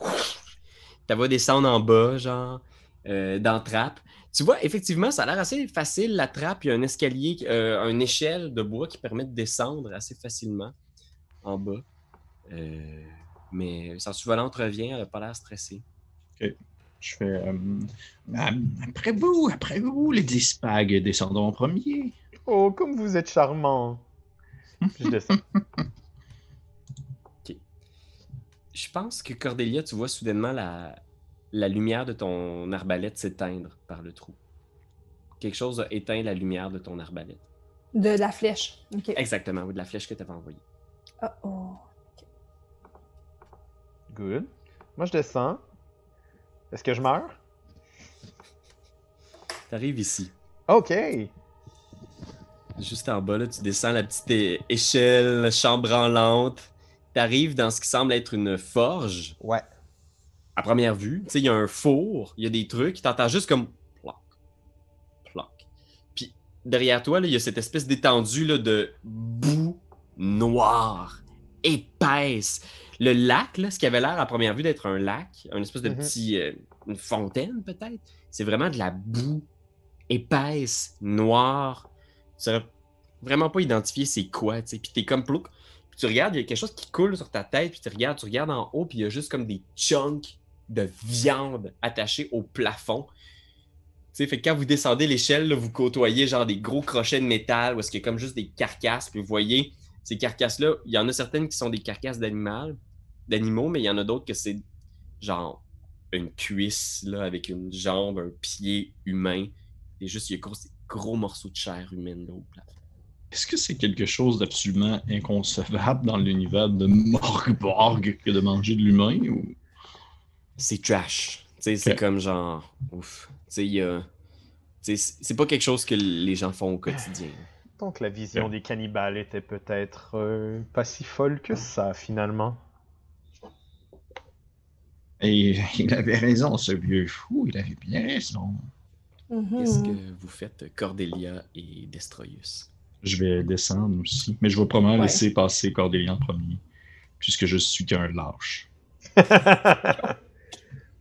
Tu vas descendre en bas, genre, euh, dans trappe. Tu vois, effectivement, ça a l'air assez facile, la trappe. Il y a un escalier, euh, une échelle de bois qui permet de descendre assez facilement en bas. Euh, mais Sangsue Volante revient, elle n'a pas l'air stressée. Je fais. euh, Ah, après vous, après vous, les Dispag descendons en premier. Oh, comme vous êtes charmant. *laughs* Puis je descends. Je pense que Cordélia, tu vois soudainement la, la lumière de ton arbalète s'éteindre par le trou. Quelque chose a éteint la lumière de ton arbalète. De la flèche. Exactement, ou de la flèche que tu avais envoyée. Oh, oh. Good. Moi, je descends. Est-ce que je meurs? Tu arrives ici. Ok. Juste en bas, là, tu descends la petite échelle chambranlante. Tu arrives dans ce qui semble être une forge. Ouais. À première vue, tu sais, il y a un four, il y a des trucs, tu entends juste comme ploc, ploc. Puis derrière toi, il y a cette espèce d'étendue de boue noire, épaisse. Le lac, là, ce qui avait l'air à première vue d'être un lac, un espèce de petit. euh, une fontaine peut-être, c'est vraiment de la boue épaisse, noire. Tu saurais vraiment pas identifier c'est quoi, tu sais. Puis t'es comme plouc. Puis tu regardes, il y a quelque chose qui coule sur ta tête, puis tu regardes, tu regardes en haut, puis il y a juste comme des chunks de viande attachés au plafond. Tu sais, fait que quand vous descendez l'échelle, vous côtoyez genre des gros crochets de métal, où est-ce a comme juste des carcasses, puis vous voyez ces carcasses-là, il y en a certaines qui sont des carcasses d'animaux, mais il y en a d'autres que c'est genre une cuisse là, avec une jambe, un pied humain. Et juste, il y a gros, gros morceaux de chair humaine là au plafond. Est-ce que c'est quelque chose d'absolument inconcevable dans l'univers de Morgborg que de manger de l'humain ou? C'est trash. Tu sais, c'est comme genre, ouf. C'est pas quelque chose que les gens font au quotidien. Donc la vision des cannibales était peut-être euh, pas si folle que ça, finalement. Et *laughs* il avait raison, ce vieux fou, il avait bien raison. Mhm. Qu'est-ce que vous faites, Cordelia et Destroyus? je vais descendre aussi. Mais je vais probablement Ouais. laisser passer Cordélia en premier, puisque je suis qu'un lâche. *laughs*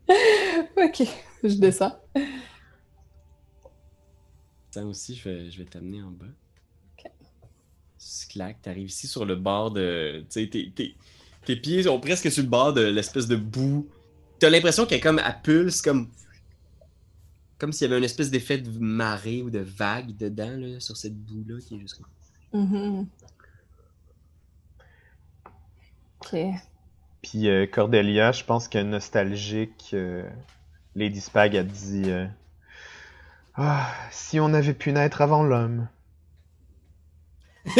*laughs* ok, je descends. Ça aussi, je vais, je vais t'amener en bas. Ok. Clac, t'arrives ici sur le bord de. Tu sais, tes, tes- tes pieds sont presque sur le bord de l'espèce de boue. T'as l'impression qu'elle est comme à pulse, comme. Comme s'il y avait une espèce d'effet de marée ou de vague dedans, là, sur cette boue-là, qui est juste comme. Mhm. Ok. Puis euh, Cordelia, je pense que nostalgique, euh, Lady Spag a dit euh, Ah, si on avait pu naître avant l'homme. *laughs*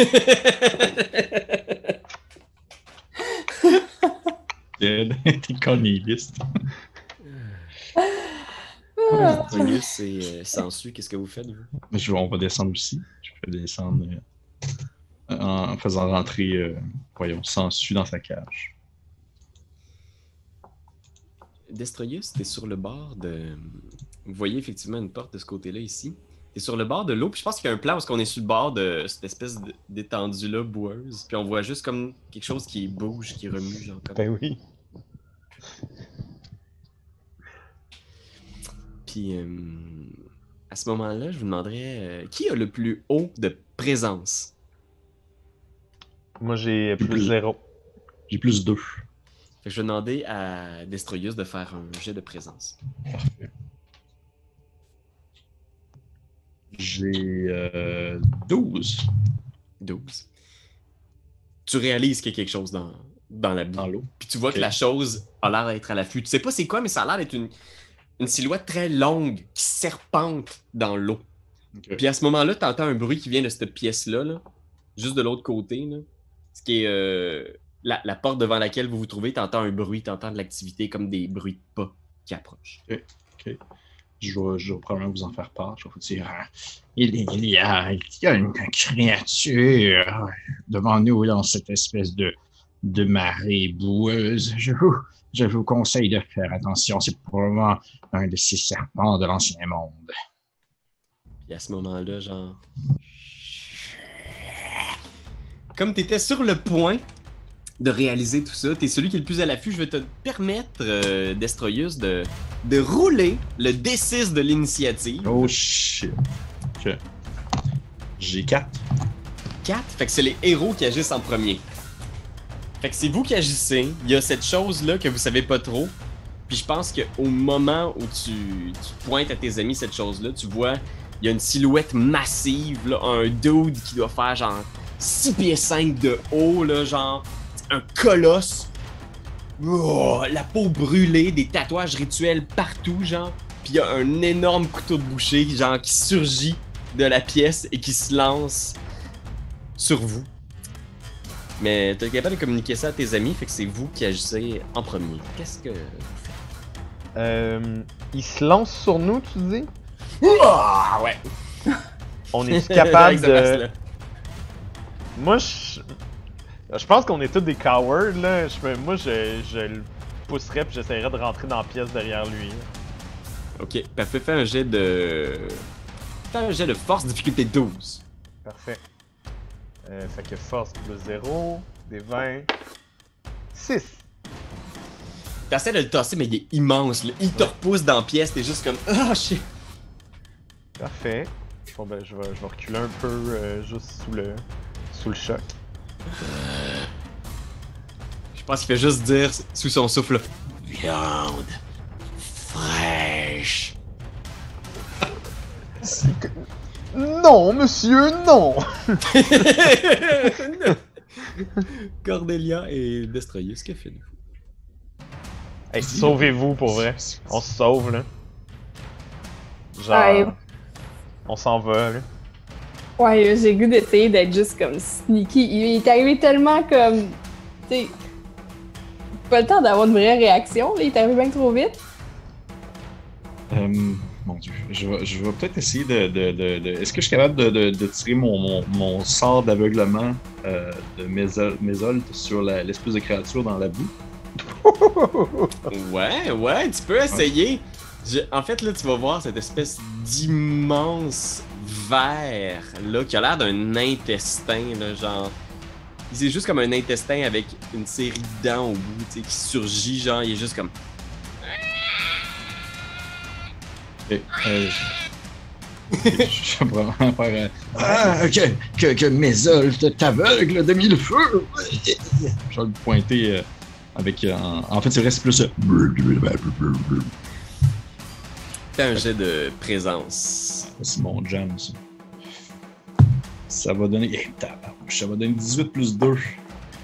T'es cornéliste. Destroyus et Sansu, qu'est-ce que vous faites, vous? Je on va descendre aussi. Je vais descendre euh, en faisant rentrer, euh, voyons, Sansu dans sa cage. Destroyus, t'es sur le bord de. Vous voyez effectivement une porte de ce côté-là ici. T'es sur le bord de l'eau, puis je pense qu'il y a un plan parce qu'on est sur le bord de cette espèce d'étendue-là boueuse. Puis on voit juste comme quelque chose qui bouge, qui remue, genre comme. Ben oui. Puis euh, à ce moment-là, je vous demanderais euh, qui a le plus haut de présence? Moi j'ai plus Plus. zéro. J'ai plus deux. Fait que je vais demander à Destroyus de faire un jet de présence. J'ai euh, 12 12. Tu réalises qu'il y a quelque chose dans, dans la dans l'eau. Puis tu vois que la chose a l'air d'être à l'affût. Tu sais pas c'est quoi, mais ça a l'air d'être une, une silhouette très longue qui serpente dans l'eau. Puis à ce moment-là, tu entends un bruit qui vient de cette pièce-là, là, juste de l'autre côté. Là, ce qui est euh, la, la porte devant laquelle vous vous trouvez. Tu entends un bruit, tu entends de l'activité comme des bruits de pas qui approchent. Je vais, je vais probablement vous en faire part. Je vais vous dire. Il, il y a, il y a une créature devant nous dans cette espèce de, de marée boueuse. Je vous, je vous conseille de faire attention. C'est probablement un de ces serpents de l'ancien monde. Puis à ce moment-là, genre. Comme tu étais sur le point de réaliser tout ça, tu es celui qui est le plus à l'affût, je vais te permettre, euh, Destroyus, de, de rouler le D6 de l'initiative. Oh shit. J'ai 4. 4, fait que c'est les héros qui agissent en premier. Fait que c'est vous qui agissez, il y a cette chose-là que vous savez pas trop, puis je pense qu'au moment où tu, tu pointes à tes amis cette chose-là, tu vois, il y a une silhouette massive, là, un dude qui doit faire genre 6 pieds 5 de haut, là, genre un colosse. Oh, la peau brûlée, des tatouages rituels partout, genre. Puis il y a un énorme couteau de boucher, genre, qui surgit de la pièce et qui se lance sur vous. Mais t'es capable de communiquer ça à tes amis, fait que c'est vous qui agissez en premier. Qu'est-ce que vous faites? Euh, il se lance sur nous, tu dis? Ah ouais! On est *laughs* capable de. Moi, je. Je pense qu'on est tous des cowards, là. Je Moi, je, je le pousserais puis j'essaierais de rentrer dans la pièce derrière lui. Ok, parfait, fais un jet de. Fais un jet de force difficulté 12. Parfait. Euh, fait que force plus 0, des 20. 6. T'essaies de le tasser, mais il est immense, là. Il te repousse dans la pièce, t'es juste comme. Ah shit! Parfait. Bon, ben, je vais, je vais reculer un peu euh, juste sous le, sous le choc. Je pense qu'il fait juste dire sous son souffle Viande fraîche. Non, monsieur, non! *laughs* Cordelia et Destroyus, que faites-vous? Hey, sauvez-vous pour vrai. On se sauve, là. Genre. On s'en va, là. Ouais, j'ai goût d'essayer d'être juste comme sneaky. Il est arrivé tellement comme. Tu sais. Pas le temps d'avoir une vraie réaction, là. Il est arrivé bien trop vite. Euh, mon dieu. Je vais, je vais peut-être essayer de. de, de, de- Est-ce que je suis capable de, de, de tirer mon, mon, mon sort d'aveuglement euh, de Mézol- Mézolte sur l'espèce de créature dans la boue? *laughs* Ouais, ouais, tu peux essayer. Je- En fait, là, tu vas voir cette espèce d'immense verre, là, qui a l'air d'un intestin, là, genre. C'est juste comme un intestin avec une série de dents au bout, tu sais, qui surgit, genre, il est juste comme. Euh, *laughs* je- vais vraiment faire. euh, Ah, que, que, que Mézolte t'aveugle de mille feux! Je vais le pointer euh, avec. euh, en, en fait, c'est vrai, c'est plus. euh, Fais un jet de présence. C'est mon jam, ça. Ça va donner. Eh, ça va donner 18 plus 2.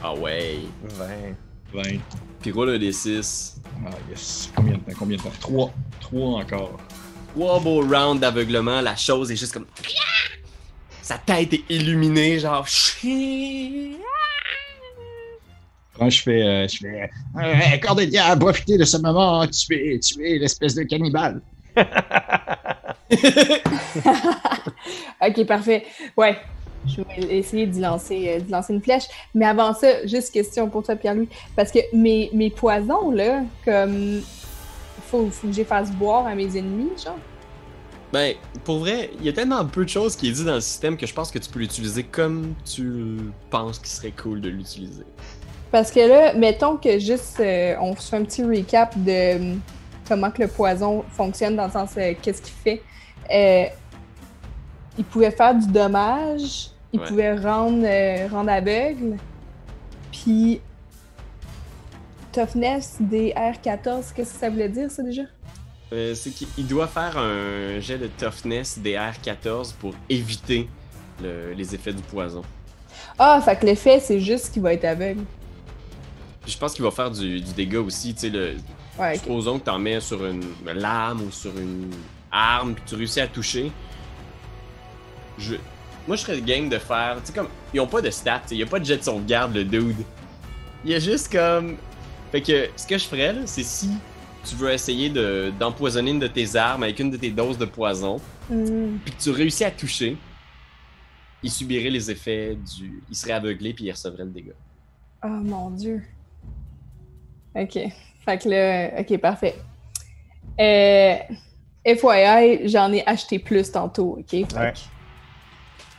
Ah ouais. 20. 20. Puis roule un des 6. Ah, yes. Combien de temps Combien de temps? 3. 3 encore. Trois beaux rounds d'aveuglement, la chose est juste comme. Sa tête est illuminée, genre. Quand je fais. euh, je fais Euh, Cordelia, profitez de ce moment, tuez, tuez l'espèce de cannibale. *laughs* *laughs* ok, parfait. Ouais. Je vais essayer d'y lancer, euh, d'y lancer une flèche. Mais avant ça, juste question pour toi, Pierre-Louis. Parce que mes, mes poisons, là, comme. Faut, faut que j'y fasse boire à mes ennemis, genre. Ben, pour vrai, il y a tellement peu de choses qui est dit dans le système que je pense que tu peux l'utiliser comme tu penses qu'il serait cool de l'utiliser. Parce que là, mettons que juste euh, on fait un petit recap de hum, comment que le poison fonctionne dans le sens euh, qu'est-ce qu'il fait. Euh, il pouvait faire du dommage, il Ouais. pouvait rendre, euh, rendre aveugle, puis toughness des R14, qu'est-ce que ça voulait dire ça déjà? Euh, c'est qu'il doit faire un jet de toughness des R14 pour éviter le- les effets du poison. Ah, fait que l'effet c'est juste qu'il va être aveugle. Je pense qu'il va faire du, du dégât aussi, tu sais, le, Ouais. Supposons que t'en mets sur une lame ou sur une arme, puis tu réussis à toucher. Je... Moi, je serais game de faire. Tu sais, comme. Ils ont pas de stats, il y a pas de jet de sauvegarde, le dude. Il y a juste comme. Fait que ce que je ferais, là, c'est si tu veux essayer de- d'empoisonner une de tes armes avec une de tes doses de poison, Hmm. puis que tu réussis à toucher, il subirait les effets du. Il serait aveuglé puis il recevrait le dégât. Oh mon dieu. Ok. Fait que là, ok, parfait. Euh, FYI, j'en ai acheté plus tantôt, ok? Fait que- Ouais.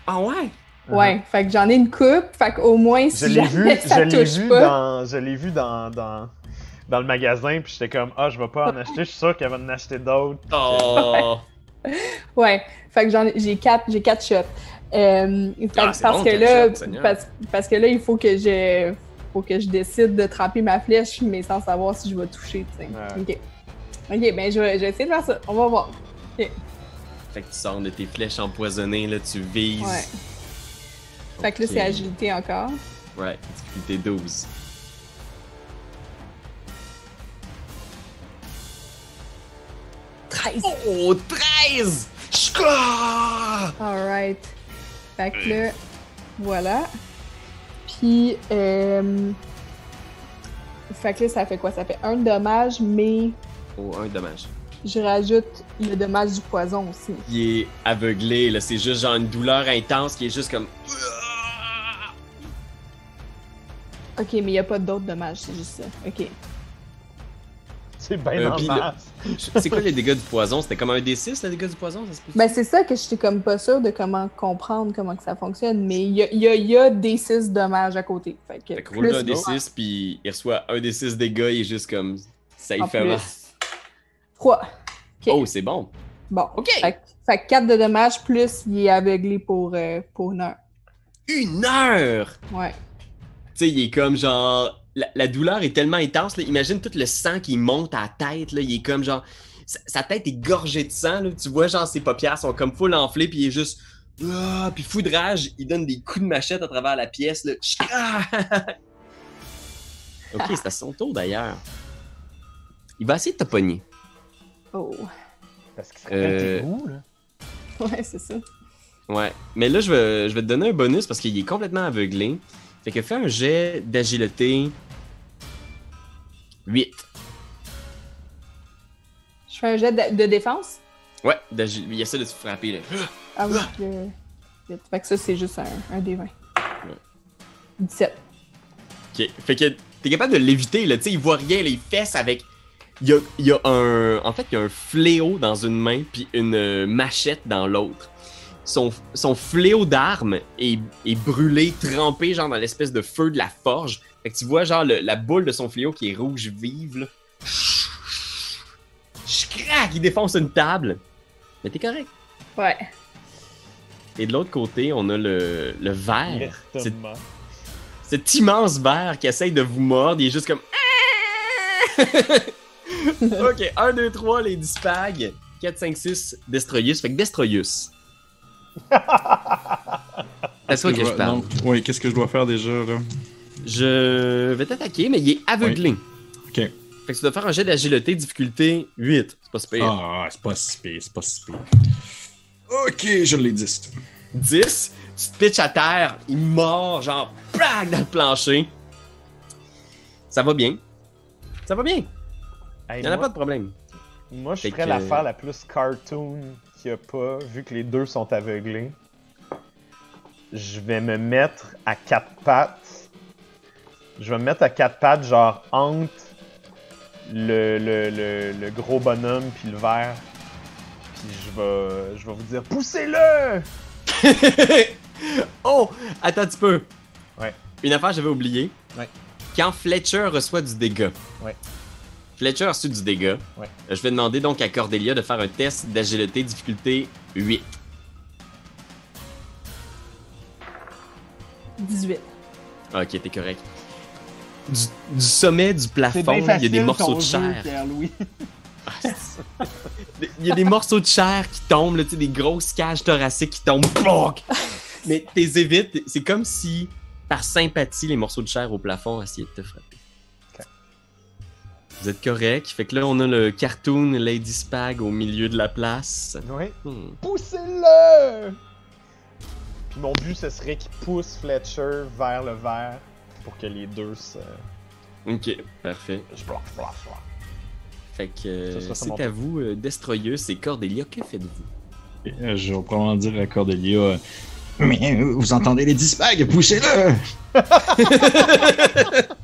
Ah ouais? Ouais, fait que j'en ai une coupe, fait qu'au moins Je si l'ai vu, ça je l'ai touche vu pas. dans, je l'ai vu dans, dans, dans le magasin, puis j'étais comme, ah, je vais pas en *laughs* acheter, je suis sûr qu'elle va en acheter d'autres. Oh! Ouais, fait que j'en ai, j'ai quatre, j'ai quatre shots. Euh, fait Ah, que c'est parce bon, que là, parce, parce que là, il faut que je, faut que je décide de tremper ma flèche, mais sans savoir si je vais toucher, tu sais. Ouais. Ok. Ok, ben je vais, je vais essayer de faire ça. On va voir. Fait que tu sors de tes flèches empoisonnées, là, tu vises. Ouais. Fait que là, Ok. c'est agilité encore. Ouais, difficulté 12. Oh, 13! Chka! Alright. Fait que là, voilà. Puis, euh... Fait que là, ça fait quoi? Ça fait un dommage, mais Oh, un dommage. je rajoute le dommage du poison aussi. Il est aveuglé, là, c'est juste genre une douleur intense qui est juste comme. Ok, mais il n'y a pas d'autres dommages, c'est juste ça. Ok. C'est bien Euh, le- masse. C'est quoi les dégâts du poison? C'était comme un D6, les dégâts du poison? Ça se peut Ben, c'est ça que je suis comme pas sûre de comment comprendre comment que ça fonctionne, mais il y a, y a- il y a des 6 dommages à côté. Fait que, Fait que roule un plus- D6, puis il reçoit un D6 dégâts, il est juste comme. Ça y fait mal. plus. 3. Ok. Oh, c'est bon. Bon. Ok. Fait, que- fait que 4 de dommages, plus il est aveuglé pour, euh, pour une heure. Une heure! Ouais. Tu sais, il est comme genre. La, la douleur est tellement intense, là. Imagine tout le sang qui monte à la tête, là. Il est comme genre. Sa, sa tête est gorgée de sang, là. Tu vois, genre, ses paupières sont comme full enflées, puis il est juste. Ah, puis fou de rage, il donne des coups de machette à travers la pièce, là. Ah! *laughs* ok, c'est à son tour d'ailleurs. Il va essayer de te pogner. Oh. Parce qu'il se rappelle Euh, goûts, là. Ouais, c'est ça. Ouais. Mais là, je vais, je vais te donner un bonus parce qu'il est complètement aveuglé. Fait que fais un jet d'agilité 8. Je fais un jet de, de défense? Ouais, d'agilité. Il essaie de te frapper, là. Ah oui, vite. Fait que ça, c'est juste un, un D20. 17. Ok. Fait que t'es capable de l'éviter, là. Tu sais, il voit rien, là. Il fesse avec. Il y a, y a un. En fait, il y a un fléau dans une main, puis une machette dans l'autre. Son, son fléau d'arme est, est brûlé, trempé, genre dans l'espèce de feu de la forge. Fait que tu vois, genre, le- la boule de son fléau qui est rouge vive, là. Crac! Il défonce une table. Mais t'es correct. Ouais. Et de l'autre côté, on a le, le verre. C'est- L'estomac. cet immense verre qui essaye de vous mordre, il est juste comme. *laughs* *laughs* ok, 1, 2, 3, les Dispag. 4, 5, 6, Destroyus. Fait que Destroyus. *laughs* C'est toi que je parle. non, Oui, qu'est-ce que je dois faire déjà, là? Je vais t'attaquer, mais il est aveuglé. Ok. Fait que tu dois faire un jet d'agilité, difficulté 8. C'est pas super. Ah, c'est pas si pire, c'est pas si pire. Ok, je l'ai dit. 10, tu te pitches à terre, il mord, genre, plaque dans le plancher. Ça va bien. Ça va bien. Hey, Il y en a pas de problème. moi, je Fait ferais que- l'affaire la plus cartoon qu'il n'y a pas, vu que les deux sont aveuglés. Je vais me mettre à quatre pattes. Je vais me mettre à quatre pattes, genre entre le, le, le, le gros bonhomme puis le verre. Puis je vais, je vais vous dire poussez-le! *laughs* oh! Attends un petit peu. Ouais. Une affaire j'avais oublié. Ouais. Quand Fletcher reçoit du dégât. Ouais. Fletcher a reçu du dégât. Ouais. Euh, Je vais demander donc à Cordelia de faire un test d'agilité difficulté 8. 18. Ok, t'es correct. Du, du sommet du plafond, il y a des morceaux de chair. *laughs* *laughs* Il y a des morceaux de chair qui tombent, là, tu sais, des grosses cages thoraciques qui tombent. *laughs* Mais t'es évites. C'est comme si, par sympathie, les morceaux de chair au plafond essayaient de te frapper. Vous êtes correct. Fait que là, on a le cartoon Lady Spag au milieu de la place. Oui. Hmm. Poussez-le! Puis mon but, ce serait qu'il pousse Fletcher vers le verre pour que les deux se. Ok, parfait. Je bloque, je bloque, je bloque. Fait que euh, c'est à vous, euh, Destroyeus et Cordelia, que faites-vous? Euh, je vais probablement dire à Cordelia euh, Mais vous entendez les dispags, poussez-le *laughs*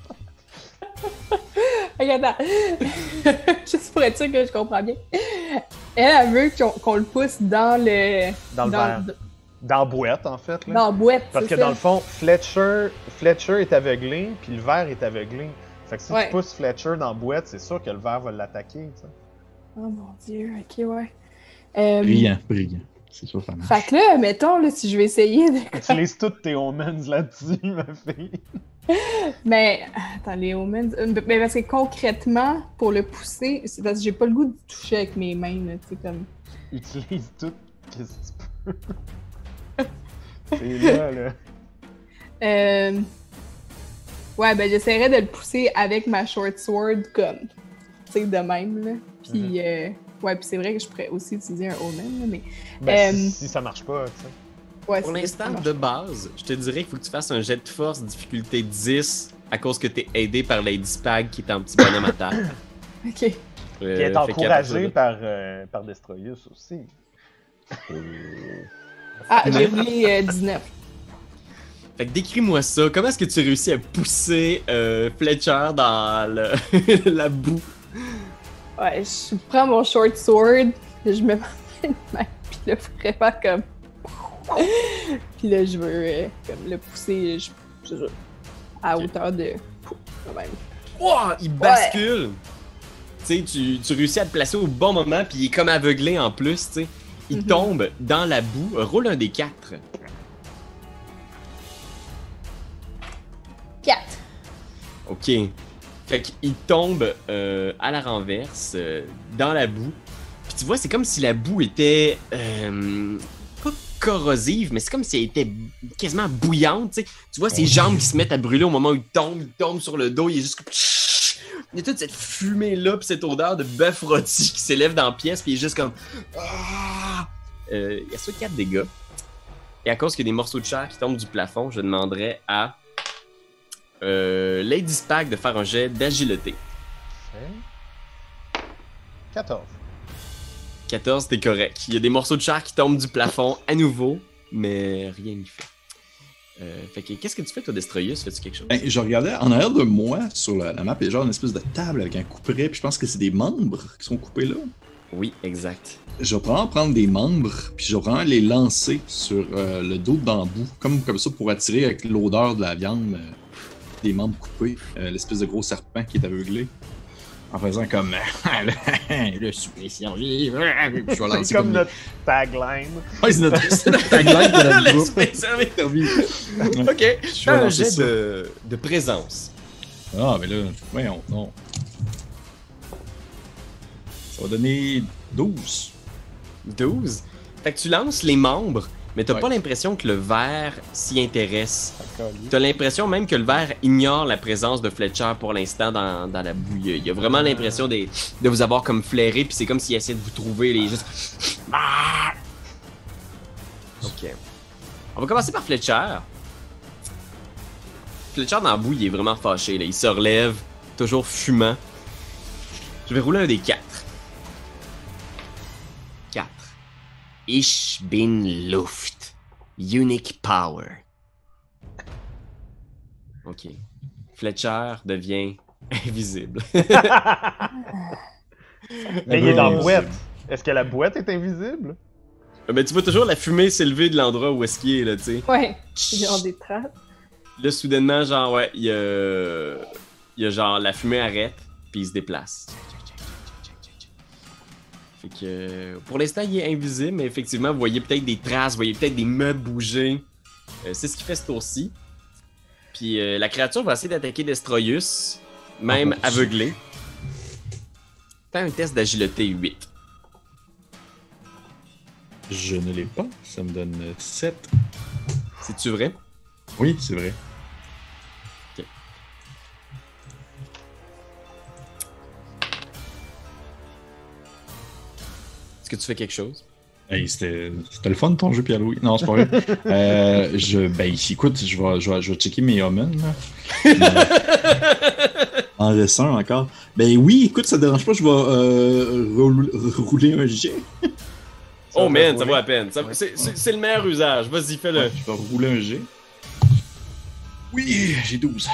Attends. *laughs* Juste pour être sûr que je comprends bien. Elle, elle veut qu'on le pousse dans le. Dans le verre. Dans la boîte, en fait. Là. Dans la boîte. Parce que ça. dans le fond, Fletcher, Fletcher est aveuglé, puis le verre est aveuglé. Fait que si Ouais. tu pousses Fletcher dans la boîte, c'est sûr que le verre va l'attaquer. Oh mon dieu, ok, ouais. Euh, Brillant, brillant. C'est sûr, ça marche. Fait que là, mettons, là, si je vais essayer de. Utilise toutes tes omens là-dessus, ma fille. *laughs* Mais, attends, les omens. euh, Mais parce que concrètement, pour le pousser, c'est parce que j'ai pas le goût de toucher avec mes mains, là, tu sais, comme. Utilise tout. Qu'est-ce que tu peux. *laughs* c'est là, là. Euh... Ouais, ben j'essaierais de le pousser avec ma short sword comme, tu sais, de même, là. Puis, Mhm. euh... ouais, puis c'est vrai que je pourrais aussi utiliser un omen, là, mais... Ben, si, si ça marche pas, tu sais. Ouais, Pour l'instant, de base, je te dirais qu'il faut que tu fasses un jet de force difficulté 10 à cause que t'es aidé par Lady Spag qui est un petit bonhomme à terre. *coughs* Ok. Euh, Qui est qu'à partir encouragé par, euh, par Destroyus aussi. *laughs* Ah, j'ai roulé euh, 19. Fait que décris-moi ça. Comment est-ce que tu réussis à pousser euh, Fletcher dans le- *laughs* la boue? Ouais, je prends mon short sword, je me *laughs* mets main, puis là, vraiment comme... *laughs* puis là, je veux euh, comme le pousser, je, je- à hauteur de... quand même. Wow, il bascule! Tu sais, tu, tu réussis à te placer au bon moment, puis il est comme aveuglé en plus, tu sais. Il Mhm. tombe dans la boue. Roule un des quatre. 4. Ok. Fait qu'il tombe euh, à la renverse, euh, dans la boue. Puis tu vois, c'est comme si la boue était. euh, corrosive, mais c'est comme si elle était quasiment bouillante, tu vois ses jambes qui se mettent à brûler au moment où il tombe, il tombe sur le dos, il est juste. Il y a toute cette fumée-là, puis cette odeur de bœuf rôti qui s'élève dans la pièce, puis il est juste comme. Ah! Euh, il y a ça 4 dégâts. Et à cause qu'il y a des morceaux de chair qui tombent du plafond, je demanderais à euh, Lady de faire un jet d'agilité. Ok. 14. 14, t'es correct. Il y a des morceaux de chair qui tombent du plafond à nouveau, mais rien n'y fait. Euh, fait que qu'est-ce que tu fais, toi, Destroyus? Fais-tu quelque chose? Ben, je regardais en arrière de moi sur la, la map, il y a genre une espèce de table avec un couperet, puis je pense que c'est des membres qui sont coupés là. Oui, exact. Je vais probablement prendre des membres, puis je vais probablement les lancer sur euh, le dos de bambou, comme, comme ça pour attirer avec l'odeur de la viande euh, des membres coupés, l'espèce de gros serpent qui est aveuglé. En faisant comme *laughs* le souper servi. C'est comme notre tagline. Ouais, c'est notre *laughs* tagline de la. Servi. Ok, Je fais vais un jet de, de présence. Ah, mais là, voyons, non. Ça va donner 12. 12. Fait que tu lances les membres, mais t'as Ouais. pas l'impression que le verre s'y intéresse? D'accord. T'as l'impression même que le verre ignore la présence de Fletcher pour l'instant dans, dans la bouille. Il a vraiment l'impression de, de vous avoir comme flairé, puis c'est comme s'il essayait de vous trouver les juste. Ah! Ok. On va commencer par Fletcher. Fletcher dans la bouille, il est vraiment fâché. Là. Il se relève, toujours fumant. Je vais rouler un des quatre. Ich bin Luft. Unique Power. Ok. Fletcher devient *laughs* invisible. *laughs* Mais il est dans la boîte. Est-ce que la boîte est invisible? Mais tu vois toujours la fumée s'élever de l'endroit où est-ce qu'il est, là, tu sais. Ouais, ont des traces. Là, soudainement, genre, ouais, il y a... Il y a genre, la fumée arrête, puis il se déplace. Fait que... euh, Pour l'instant, il est invisible, mais effectivement, vous voyez peut-être des traces, vous voyez peut-être des meubles bouger. Euh, c'est ce qu'il fait ce tour-ci. Puis euh, la créature va essayer d'attaquer Destroyus, même Oh Dieu. aveuglé. Fais un test d'agilité 8. Je ne l'ai pas, ça me donne 7. C'est-tu vrai? Oui, c'est vrai. Que tu fais quelque chose? Hey, c'était le fun ton jeu, Pierre-Louis. Non, c'est pas vrai. *laughs* euh, je, ben, écoute, je vais, je, vais, je vais checker mes omens. là. Mais- *laughs* en un encore. Ben oui, écoute, ça te dérange pas, je vais euh, roul- rouler un jet. Oh man, ça vaut la peine. C'est- le meilleur usage. Vas-y, fais-le. Ouais, je vais rouler un jet. Oui, j'ai 12.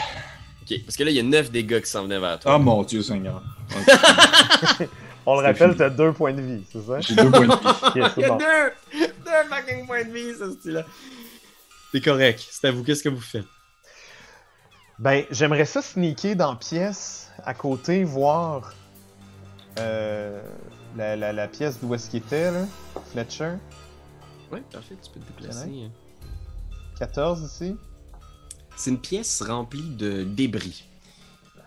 Ok, parce que là, il y a 9 dégâts qui s'en venaient vers toi. Ah mon dieu, Seigneur. *laughs* On le rappelle, t'as deux points de vie, c'est ça? J'ai deux points de vie. Ok, *laughs* il y a bon. deux! Deux fucking points de vie, ce style-là. C'est correct. C'est à vous. Qu'est-ce que vous faites? Ben, j'aimerais ça sneaker dans pièce à côté, voir euh, la, la, la pièce d'où est-ce qu'il était, là. Fletcher. Ouais, parfait, tu peux te déplacer. Correct. 14 ici. C'est une pièce remplie de débris.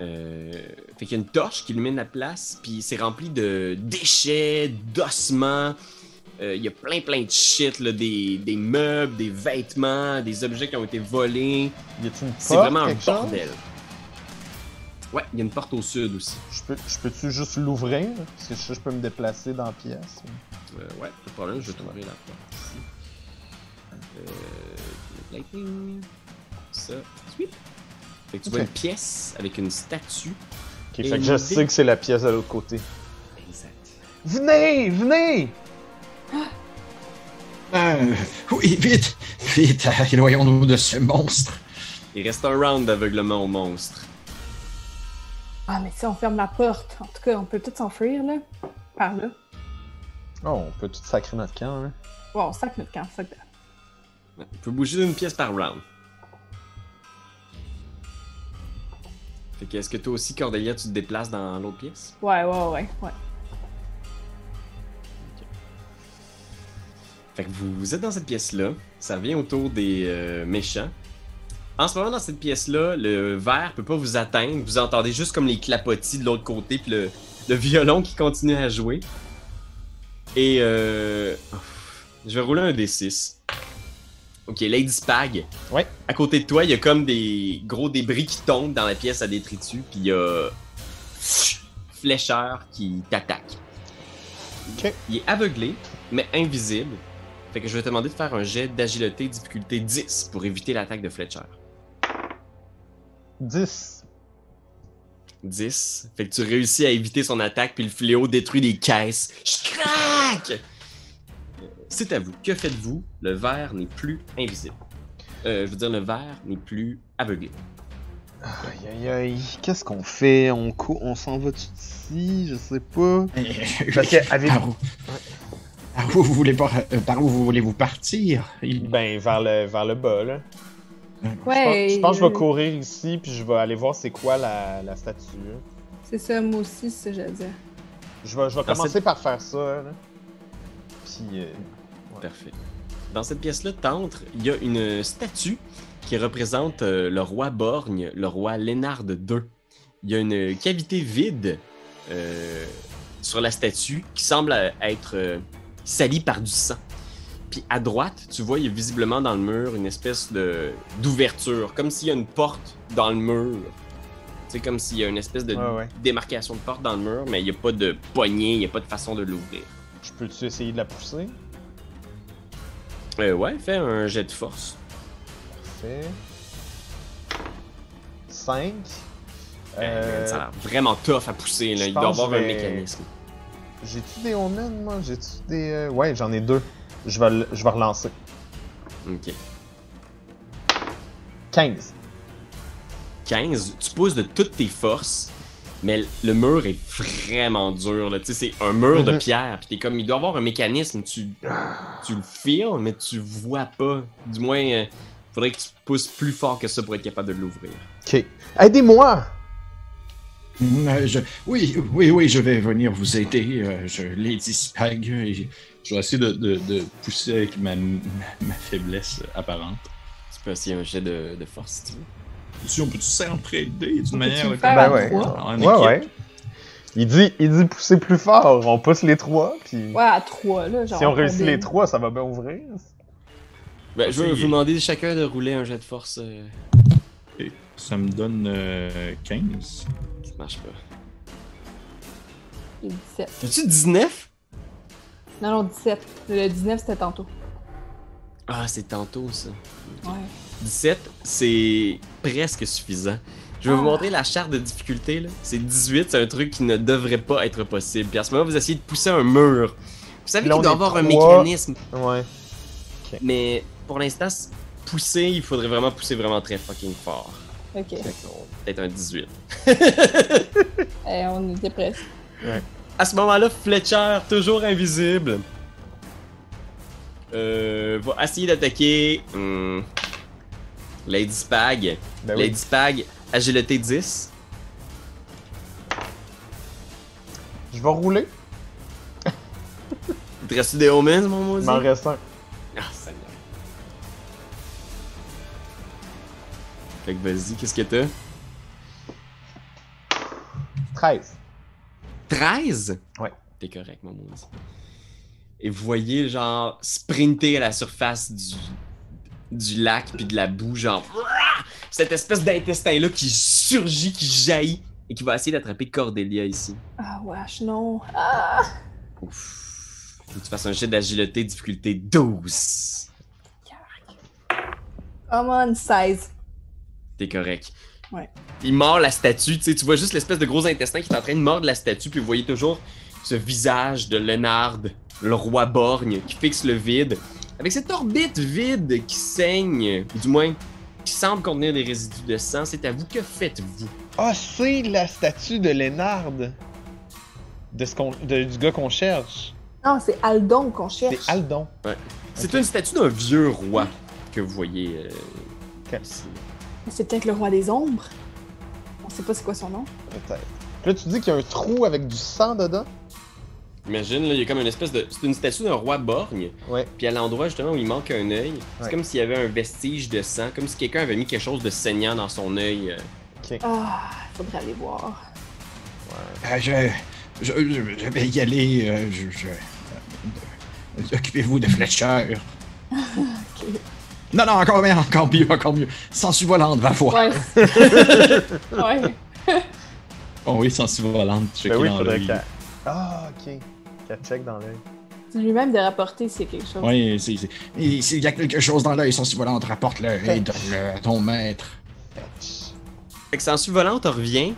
Euh, fait qu'il y a une torche qui illumine la place, puis c'est rempli de déchets, d'ossements. Euh, Il y a plein plein de shit, là, des, des meubles, des vêtements, des objets qui ont été volés. Y a-t-il une porte, C'est vraiment un chose? bordel. Ouais, il y a une porte au sud aussi. Je peux, je peux-tu juste l'ouvrir? Parce que je, je peux me déplacer dans la pièce. Euh, ouais, pas de problème, je vais t'ouvrir la porte ici. Euh, lightning. Ça, sweep. Fait que tu vois une pièce avec une statue. Et fait que je sais que c'est la pièce de l'autre côté. Exact. Venez! Venez! Euh, oui, vite, vite, éloignons-nous de ce monstre. Il reste un round d'aveuglement au monstre. Ah, mais si on ferme la porte, en tout cas, on peut tout s'enfuir, là. Par là. Oh, on peut tout sacrer notre camp, là. Bon, on sac notre camp, sac de... Ouais, On peut bouger d'une pièce par round. Fait que est-ce que toi aussi, Cordelia, tu te déplaces dans l'autre pièce? Ouais, ouais, ouais, ouais. Fait que vous, vous êtes dans cette pièce-là, ça revient autour des euh, méchants. En ce moment, dans cette pièce-là, le verre peut pas vous atteindre. Vous entendez juste comme les clapotis de l'autre côté, puis le, le violon qui continue à jouer. Et euh... Je vais rouler un D6. Ok, Lady Spag. Ouais. À côté de toi, il y a comme des gros débris qui tombent dans la pièce à détritus, puis il y a... Flécheur qui t'attaque. Ok. Il est aveuglé, mais invisible. Fait que je vais te demander de faire un jet d'agilité difficulté 10 pour éviter l'attaque de Fletcher. 10. 10. Fait que tu réussis à éviter son attaque, puis le fléau détruit des caisses. Je craque! Euh, C'est à vous. Que faites-vous? Le verre n'est plus invisible. Euh, je veux dire, le verre n'est plus aveuglé. Aïe aïe aïe, qu'est-ce qu'on fait? On, cou- on s'en va ici? Je sais pas. *laughs* Parce que, avez Par où, par où vous voulez par, euh, par où vous voulez-vous partir? Il- Ben, vers le, vers le bas, là. Ouais. je, pense, je pense que je vais euh, courir ici, puis je vais aller voir c'est quoi la, la statue. C'est ça, moi aussi, c'est ça que j'allais dire. Je vais, je vais commencer par faire ça, là. Puis, euh, Parfait. Dans cette pièce-là, t'entres, il y a une statue qui représente euh, le roi Borgne, le roi Lénard II. Il y a une cavité vide euh, sur la statue qui semble euh, être euh, salie par du sang. Puis à droite, tu vois, il y a visiblement dans le mur une espèce de d'ouverture, comme s'il y a une porte dans le mur. C'est comme s'il y a une espèce de Ouais, ouais. démarcation de porte dans le mur, mais il n'y a pas de poignée, il n'y a pas de façon de l'ouvrir. je peux-tu essayer de la pousser? Euh, ouais, fais un jet de force. Parfait. 5. Euh, ça a l'air vraiment tough à pousser, là. Il doit avoir un mécanisme. J'ai-tu des omens, moi? J'ai-tu des... euh, Ouais, j'en ai deux. Je vais, je vais relancer. Ok. 15. 15, tu pousses de toutes tes forces, mais le mur est vraiment dur, là. Tu sais, c'est un mur de Mhm. pierre, t'es comme, il doit avoir un mécanisme, tu, tu le feels, mais tu vois pas. Du moins, euh, faudrait que tu pousses plus fort que ça pour être capable de l'ouvrir. Ok. Aidez-moi! Euh, je- Oui, oui, oui, je vais venir vous aider. euh, je, Lady Spag. et- Je vais essayer de, de, de pousser avec ma, ma, ma faiblesse apparente. Tu peux essayer un jet de, de force si tu veux. Si on peut-tu s'entraider d'une On manière. comme- faire Ben ouais. en Ouais, équipe? ouais. Il dit, il dit pousser plus fort. On pousse les trois, puis... Ouais, à trois, là, genre. si on réussit les trois, ça va bien ouvrir. Ben, je vais vous demander chacun de rouler un jet de force. euh. Ça me donne euh, 15. ça marche pas. Et 17. As-tu 19? Non, non, 17. Le 19, c'était tantôt. Ah, c'est tantôt ça. Ouais. 17, c'est presque suffisant. Je vais vous Ah. montrer la charte de difficulté. là. C'est 18, c'est un truc qui ne devrait pas être possible. Puis à ce moment, vous essayez de pousser un mur. Vous savez qu'il doit y avoir un mécanisme. Ouais. Mais pour l'instant, pousser, il faudrait vraiment pousser vraiment très fucking fort. Ok. Peut-être un 18. *laughs* Eh, on était presque. À ce moment-là, Fletcher, toujours invisible, euh, va essayer d'attaquer hmm, Lady Spag. Ben oui. Lady Spag, agilité 10. Je vais rouler. Il te reste des omens, mon maudit? Il m'en reste un. Ah, Seigneur. Fait que vas-y, qu'est-ce que t'as? 13. 13? Ouais. T'es correct, mon maudit. Et vous voyez, genre, sprinter à la surface du, du lac puis de la boue, genre, *laughs* cette espèce d'intestin-là qui surgit, qui jaillit et qui va essayer d'attraper Cordelia ici. Ah, wesh, non. Ah! Ouf. Faut que tu fasses un jet d'agilité, difficulté 12. Come on, 16. T'es correct. Ouais. Il mord la statue, tu sais, tu vois juste l'espèce de gros intestin qui est en train de mordre la statue, puis vous voyez toujours ce visage de Lénard, le roi borgne, qui fixe le vide, avec cette orbite vide qui saigne, du moins, qui semble contenir des résidus de sang. C'est à vous, que faites-vous? Ah, c'est la statue de Lénard. De ce qu'on, de- du gars qu'on cherche. Non, c'est Aldon qu'on cherche. C'est Aldon. C'est Ok. une statue d'un vieux roi que vous voyez euh, ici. C'est peut-être le roi des ombres. On sait pas c'est quoi son nom. Peut-être. Puis Là, tu dis qu'il y a un trou avec du sang dedans? Imagine, là, il y a comme une espèce de... C'est une statue d'un roi borgne, Ouais. Puis à l'endroit justement où il manque un œil, c'est Ouais. comme s'il y avait un vestige de sang, comme si quelqu'un avait mis quelque chose de saignant dans son œil. euh. Ah, faudrait aller voir. Euh, je, je, je- je vais y aller. euh, je, je- euh, Occupez-vous de Fletcher. *laughs* Ok. Non, non, encore mieux, encore mieux, encore mieux. Sensu volante, va voir. Ouais. *laughs* ouais. Oh oui, sensu volante, Ben oui, faudrait. Ah, ok. Qu'elle check dans l'œil. C'est lui-même de rapporter s'il y a quelque chose. Oui, c'est- c'est- et s'il y a quelque chose dans l'œil, sensu volante, rapporte-le et donne-le à ton maître. Fait que Sensu Volante revient.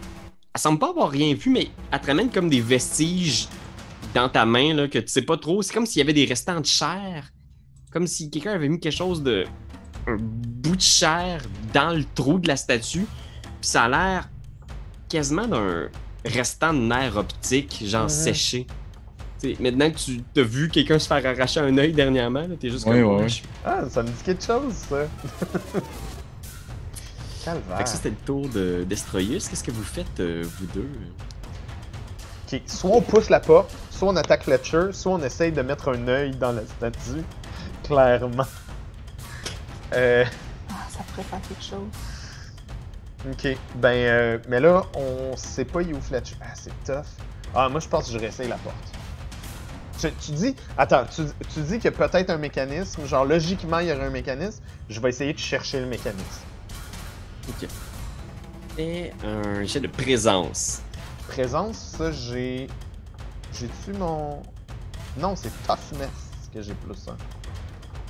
Elle semble pas avoir rien vu, mais elle te ramène comme des vestiges dans ta main là, que tu sais pas trop. C'est comme s'il y avait des restants de chair. Comme si quelqu'un avait mis quelque chose de. un bout de chair dans le trou de la statue. Puis ça a l'air quasiment d'un restant de nerf optique, genre séché. Maintenant que tu t'as vu quelqu'un se faire arracher un œil dernièrement, là, t'es juste comme. je- Ah, ça me dit quelque chose, ça. *laughs* Calvaire. Fait que ça, c'était le tour de Destroyus. Qu'est-ce que vous faites, euh, vous deux? Ok, soit on pousse la porte, soit on attaque Fletcher, soit on essaye de mettre un œil dans la statue. Clairement. Euh, Ah, ça pourrait faire quelque chose. ok, ben, euh, mais là, on sait pas où Fletcher. Ah, c'est tough. Ah, moi, je pense que je réessaye la porte. Tu, tu dis, attends, tu, tu dis qu'il y a peut-être un mécanisme, genre logiquement il y aurait un mécanisme, je vais essayer de chercher le mécanisme. Et un jet de présence. Présence, ça j'ai. J'ai-tu mon. Non, c'est toughness que j'ai plus un.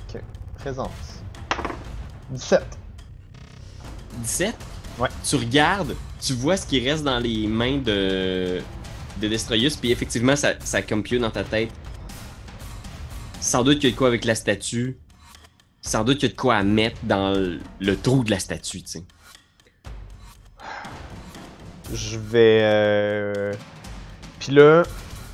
Ok, présence. 17. 17? Ouais. Tu regardes, tu vois ce qui reste dans les mains de, de Destroyus, puis effectivement, ça, ça compute dans ta tête. Sans doute qu'il y a de quoi avec la statue. Sans doute qu'il y a de quoi à mettre dans le, le trou de la statue, tu sais. Je vais. Euh... Puis là,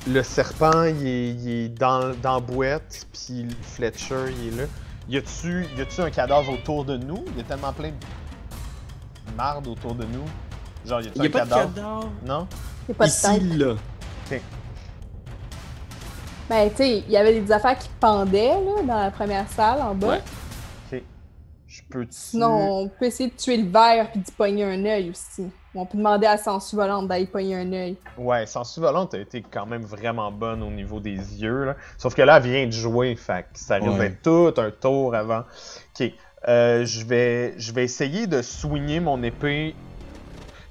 le serpent, il est, il est dans, dans la boîte, puis le Fletcher, il est là. Y a-tu y a-tu un cadavre autour de nous? Il y a tellement plein de marde autour de nous. Genre, y a-tu un a pas de cadavre? cadavre? Non? Il y a pas de Ici, tête. là. Ben, tu sais, il y avait des affaires qui pendaient, là, dans la première salle, en bas. Ouais. Ok. Je peux. Sinon, on peut essayer de tuer le verre puis d'y pogner un œil aussi. On peut demander à Sensu Volante d'aller pogner un œil. Ouais, Sensu Volante a été quand même vraiment bonne au niveau des yeux. Là. Sauf que là, elle vient de jouer, fait que ça risque Ouais. d'être tout un tour avant. Ok, euh, je vais, je vais essayer de soigner mon épée.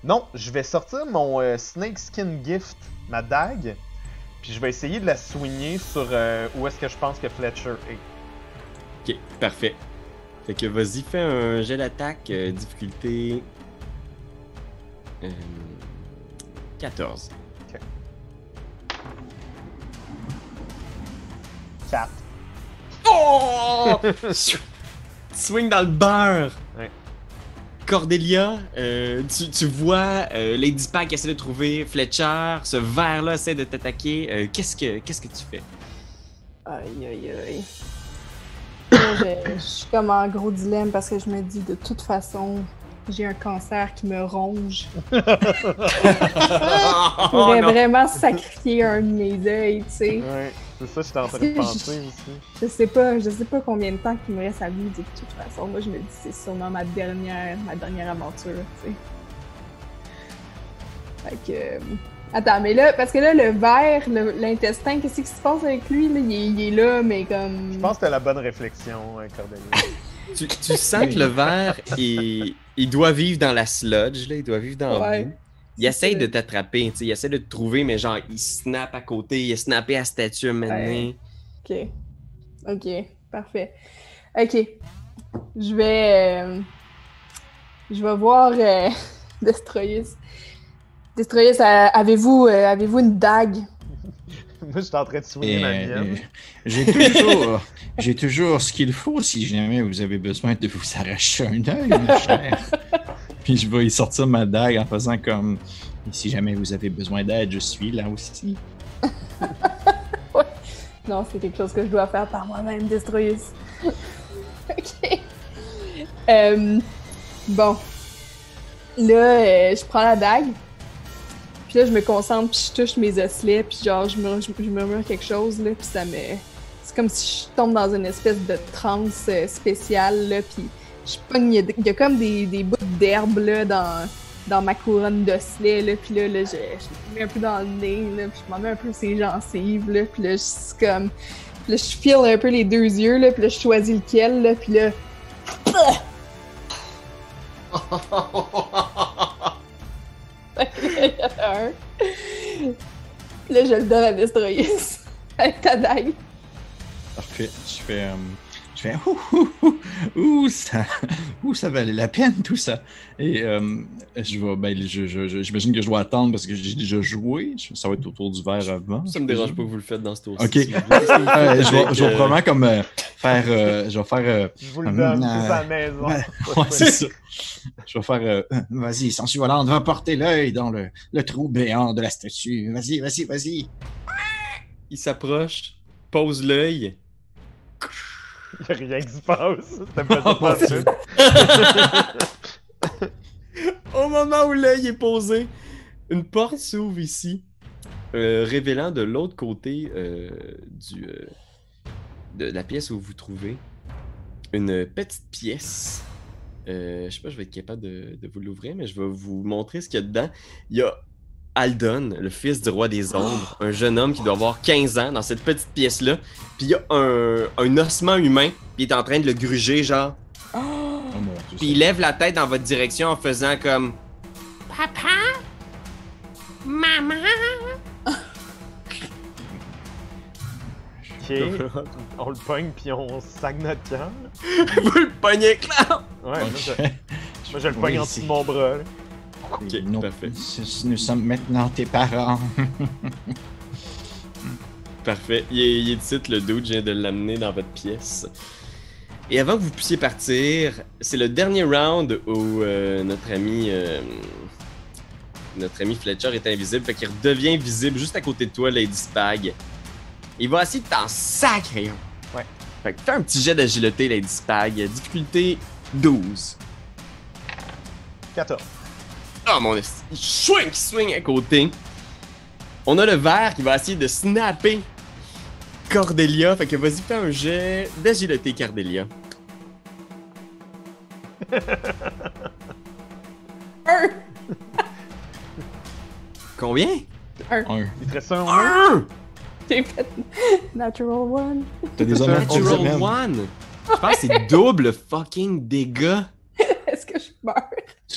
Non, je vais sortir mon euh, Snake Skin Gift, ma dague, puis je vais essayer de la soigner sur euh, où est-ce que je pense que Fletcher est. Ok, parfait. Fait que vas-y, fais un jet d'attaque, euh, difficulté Euh, 14. 4. Oh! *laughs* Swing dans le beurre! Cordelia, euh, tu, tu vois euh, Lady Pack essaie de trouver Fletcher, ce verre-là essaie de t'attaquer. Euh, qu'est-ce que qu'est-ce que tu fais? Aïe, aïe, aïe. Je, je suis comme en gros dilemme parce que je me dis de toute façon, j'ai un cancer qui me ronge. *laughs* Je Oh, pourrais non. vraiment sacrifier un de mes yeux, tu sais. Ouais, c'est ça que j'étais en train de Si, *laughs* je- penser aussi. Je sais pas, je sais pas combien de temps qu'il me reste à vivre de toute façon. Moi, je me dis c'est sûrement ma dernière, ma dernière aventure, tu sais. Fait que. euh, Attends, mais là, parce que là, le verre, le- l'intestin, qu'est-ce qui se passe avec lui? Là? Il, est, il est là, mais comme. Je pense que c'était la bonne réflexion, hein, Cordelia. Tu, tu sens que le verre, il, il doit vivre dans la sludge, là, il doit vivre dans Ouais. vous. Il essaye ça. de t'attraper, tu sais, il essaie de te trouver, mais genre, il snap à côté, il a snappé à statue donné. Ok. Ok, parfait. Ok. Je vais. euh, Je vais voir euh, *laughs* Destroyus. Destroyus, avez-vous euh, avez-vous une dague? *laughs* Moi, j'étais en train de soigner ma euh, mienne. j'ai toujours, *laughs* j'ai toujours ce qu'il faut si jamais vous avez besoin de vous arracher un œil, ma chère. Je vais y sortir ma dague en faisant comme. Si jamais vous avez besoin d'aide, je suis là aussi. *laughs* Non, c'est quelque chose que je dois faire par moi-même, Destroyus. *laughs* ok. Euh, bon. Là, euh, je prends la dague. Puis là, je me concentre, puis je touche mes osselets, puis genre, je, murmure- je murmure quelque chose, là, puis ça me... C'est comme si je tombe dans une espèce de transe euh, spéciale, là, puis je pogne... Il y a, comme des, des bouts d'herbe, là, dans, dans ma couronne d'osselets, là, puis là, là, je, je me mets un peu dans le nez, là, puis je m'en mets un peu ses gencives, là, puis là, je suis comme... Puis là, je file un peu les deux yeux, là, puis là, je choisis lequel, là, puis là... Il y en a un. Puis là, je le donne à Destroyus. *laughs* Avec ta dague. Parfait. Je fais. euh, je fais. Ouh, ouh, ouh, ouh, ça, ouh, ça valait la peine tout ça. Et euh, je vais. Ben, je, je, je- j'imagine que je dois attendre parce que j'ai déjà joué. Ça va être autour du verre avant. Ça me dérange pas que vous le faites dans ce tour-ci. Ok. si vous *laughs* voulez. Euh, je, vais, je vais Euh, probablement comme euh, faire. euh, je vais faire. euh, Je vous le donne, euh, c'est à la maison. ouais, c'est ça. Je vais faire. euh, vas-y, sensu volante, va porter l'œil dans le, le trou béant de la statue. Vas-y, vas-y, vas-y. Il s'approche, pose l'œil. *laughs* Il n'y a rien qui se passe. C'était pas ça Oh, pantoute. *laughs* Au moment où l'œil est posé, une porte s'ouvre ici, euh, révélant de l'autre côté euh, du, euh, de la pièce où vous vous trouvez une petite pièce. Euh, je sais pas, je vais être capable de, de vous l'ouvrir, mais je vais vous montrer ce qu'il y a dedans. Il y a Aldon, le fils du roi des ombres, *gasps* un jeune homme qui doit avoir 15 ans dans cette petite pièce-là. Puis il y a un, un ossement humain, puis il est en train de le gruger, genre. *gasps* Oh mon Dieu. Puis il lève la tête dans votre direction en faisant comme Papa? Maman? Ok. *laughs* On le pogne puis on sac notre camp. Vous le pognez, clair! Ouais, moi, je, moi, je le pogne Oui, en dessous de mon bras. là. Ok, Nous- parfait. Nous sommes maintenant tes parents. *laughs* Parfait. Il est, il est le dude, je viens de l'amener dans votre pièce. Et avant que vous puissiez partir, c'est le dernier round où euh, notre ami euh, notre ami Fletcher est invisible, fait qu'il redevient visible juste à côté de toi, Lady Spag. Il va essayer de t'en sacrer. un. Ouais. Fait que fais un petit jet d'agilité, Lady Spag. Difficulté 12. 14. Ah mon. Il swing, il swing à côté. On a le verre qui va essayer de snapper Cordelia. Fait que vas-y, fais un jet d'agilité, Cordelia. *laughs* Un! Combien? Un. Il te reste un? Un! J'ai fait Natural One. T'as des un Natural one! Je pense que c'est double fucking dégâts. *laughs* Est-ce que je meurs?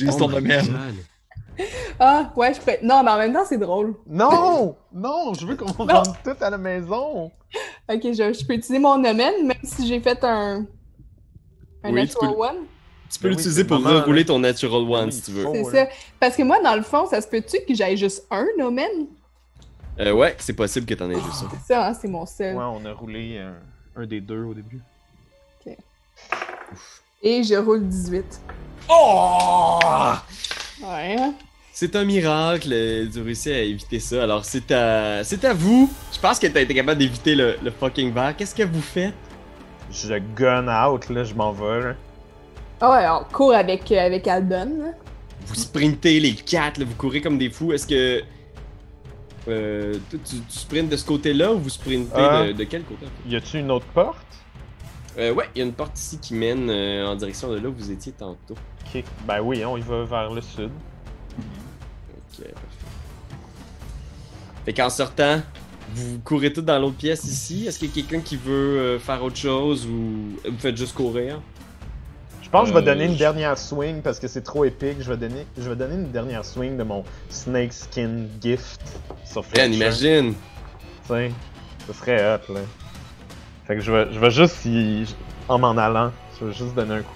Oh ton my domaine. Ah, ouais, je pourrais. Non, mais en même temps, c'est drôle. Non! Non, je veux qu'on rentre tout à la maison. Ok, je, je peux utiliser mon domaine, même si j'ai fait un. Un Oui, tu Natural peux One. Tu peux Ben oui, l'utiliser pour rouler ton Natural One oui, si tu veux. C'est ça. Parce que moi, dans le fond, ça se peut-tu que j'aille juste un nomen? Euh, ouais, c'est possible que t'en aies juste ça. C'est ça, hein, c'est mon seul. Ouais, on a roulé un, un des deux au début. Et je roule 18. Oh! Ouais. hein? C'est un miracle, euh, tu réussis à éviter ça. Alors c'est à, c'est à vous. Je pense que t'as été capable d'éviter le, le fucking verre. Qu'est-ce que vous faites? Je gun out, là, je m'en vais. là. Ah ouais, on court avec, euh, avec Aldon. là. Vous sprintez les quatre, là, vous courez comme des fous. Est-ce que euh, toi, tu, tu sprintes de ce côté-là ou vous sprintez Euh. de, de quel côté? Y a-tu une autre porte? Euh, ouais, il y a une porte ici qui mène euh, en direction de là où vous étiez tantôt. Ok. Ben oui, on y va vers le sud. Ok, parfait. Fait qu'en sortant, vous courez tous dans l'autre pièce ici? Est-ce qu'il y a quelqu'un qui veut euh, faire autre chose ou vous faites juste courir? Je pense que je vais Euh, donner une dernière swing parce que c'est trop épique. Je vais donner, je vais donner une dernière swing de mon Snake Skin Gift sur Fletcher. imagine! Tu sais, ce serait hot, là. Fait que je vais, je vais juste y... En m'en allant, je vais juste donner un coup.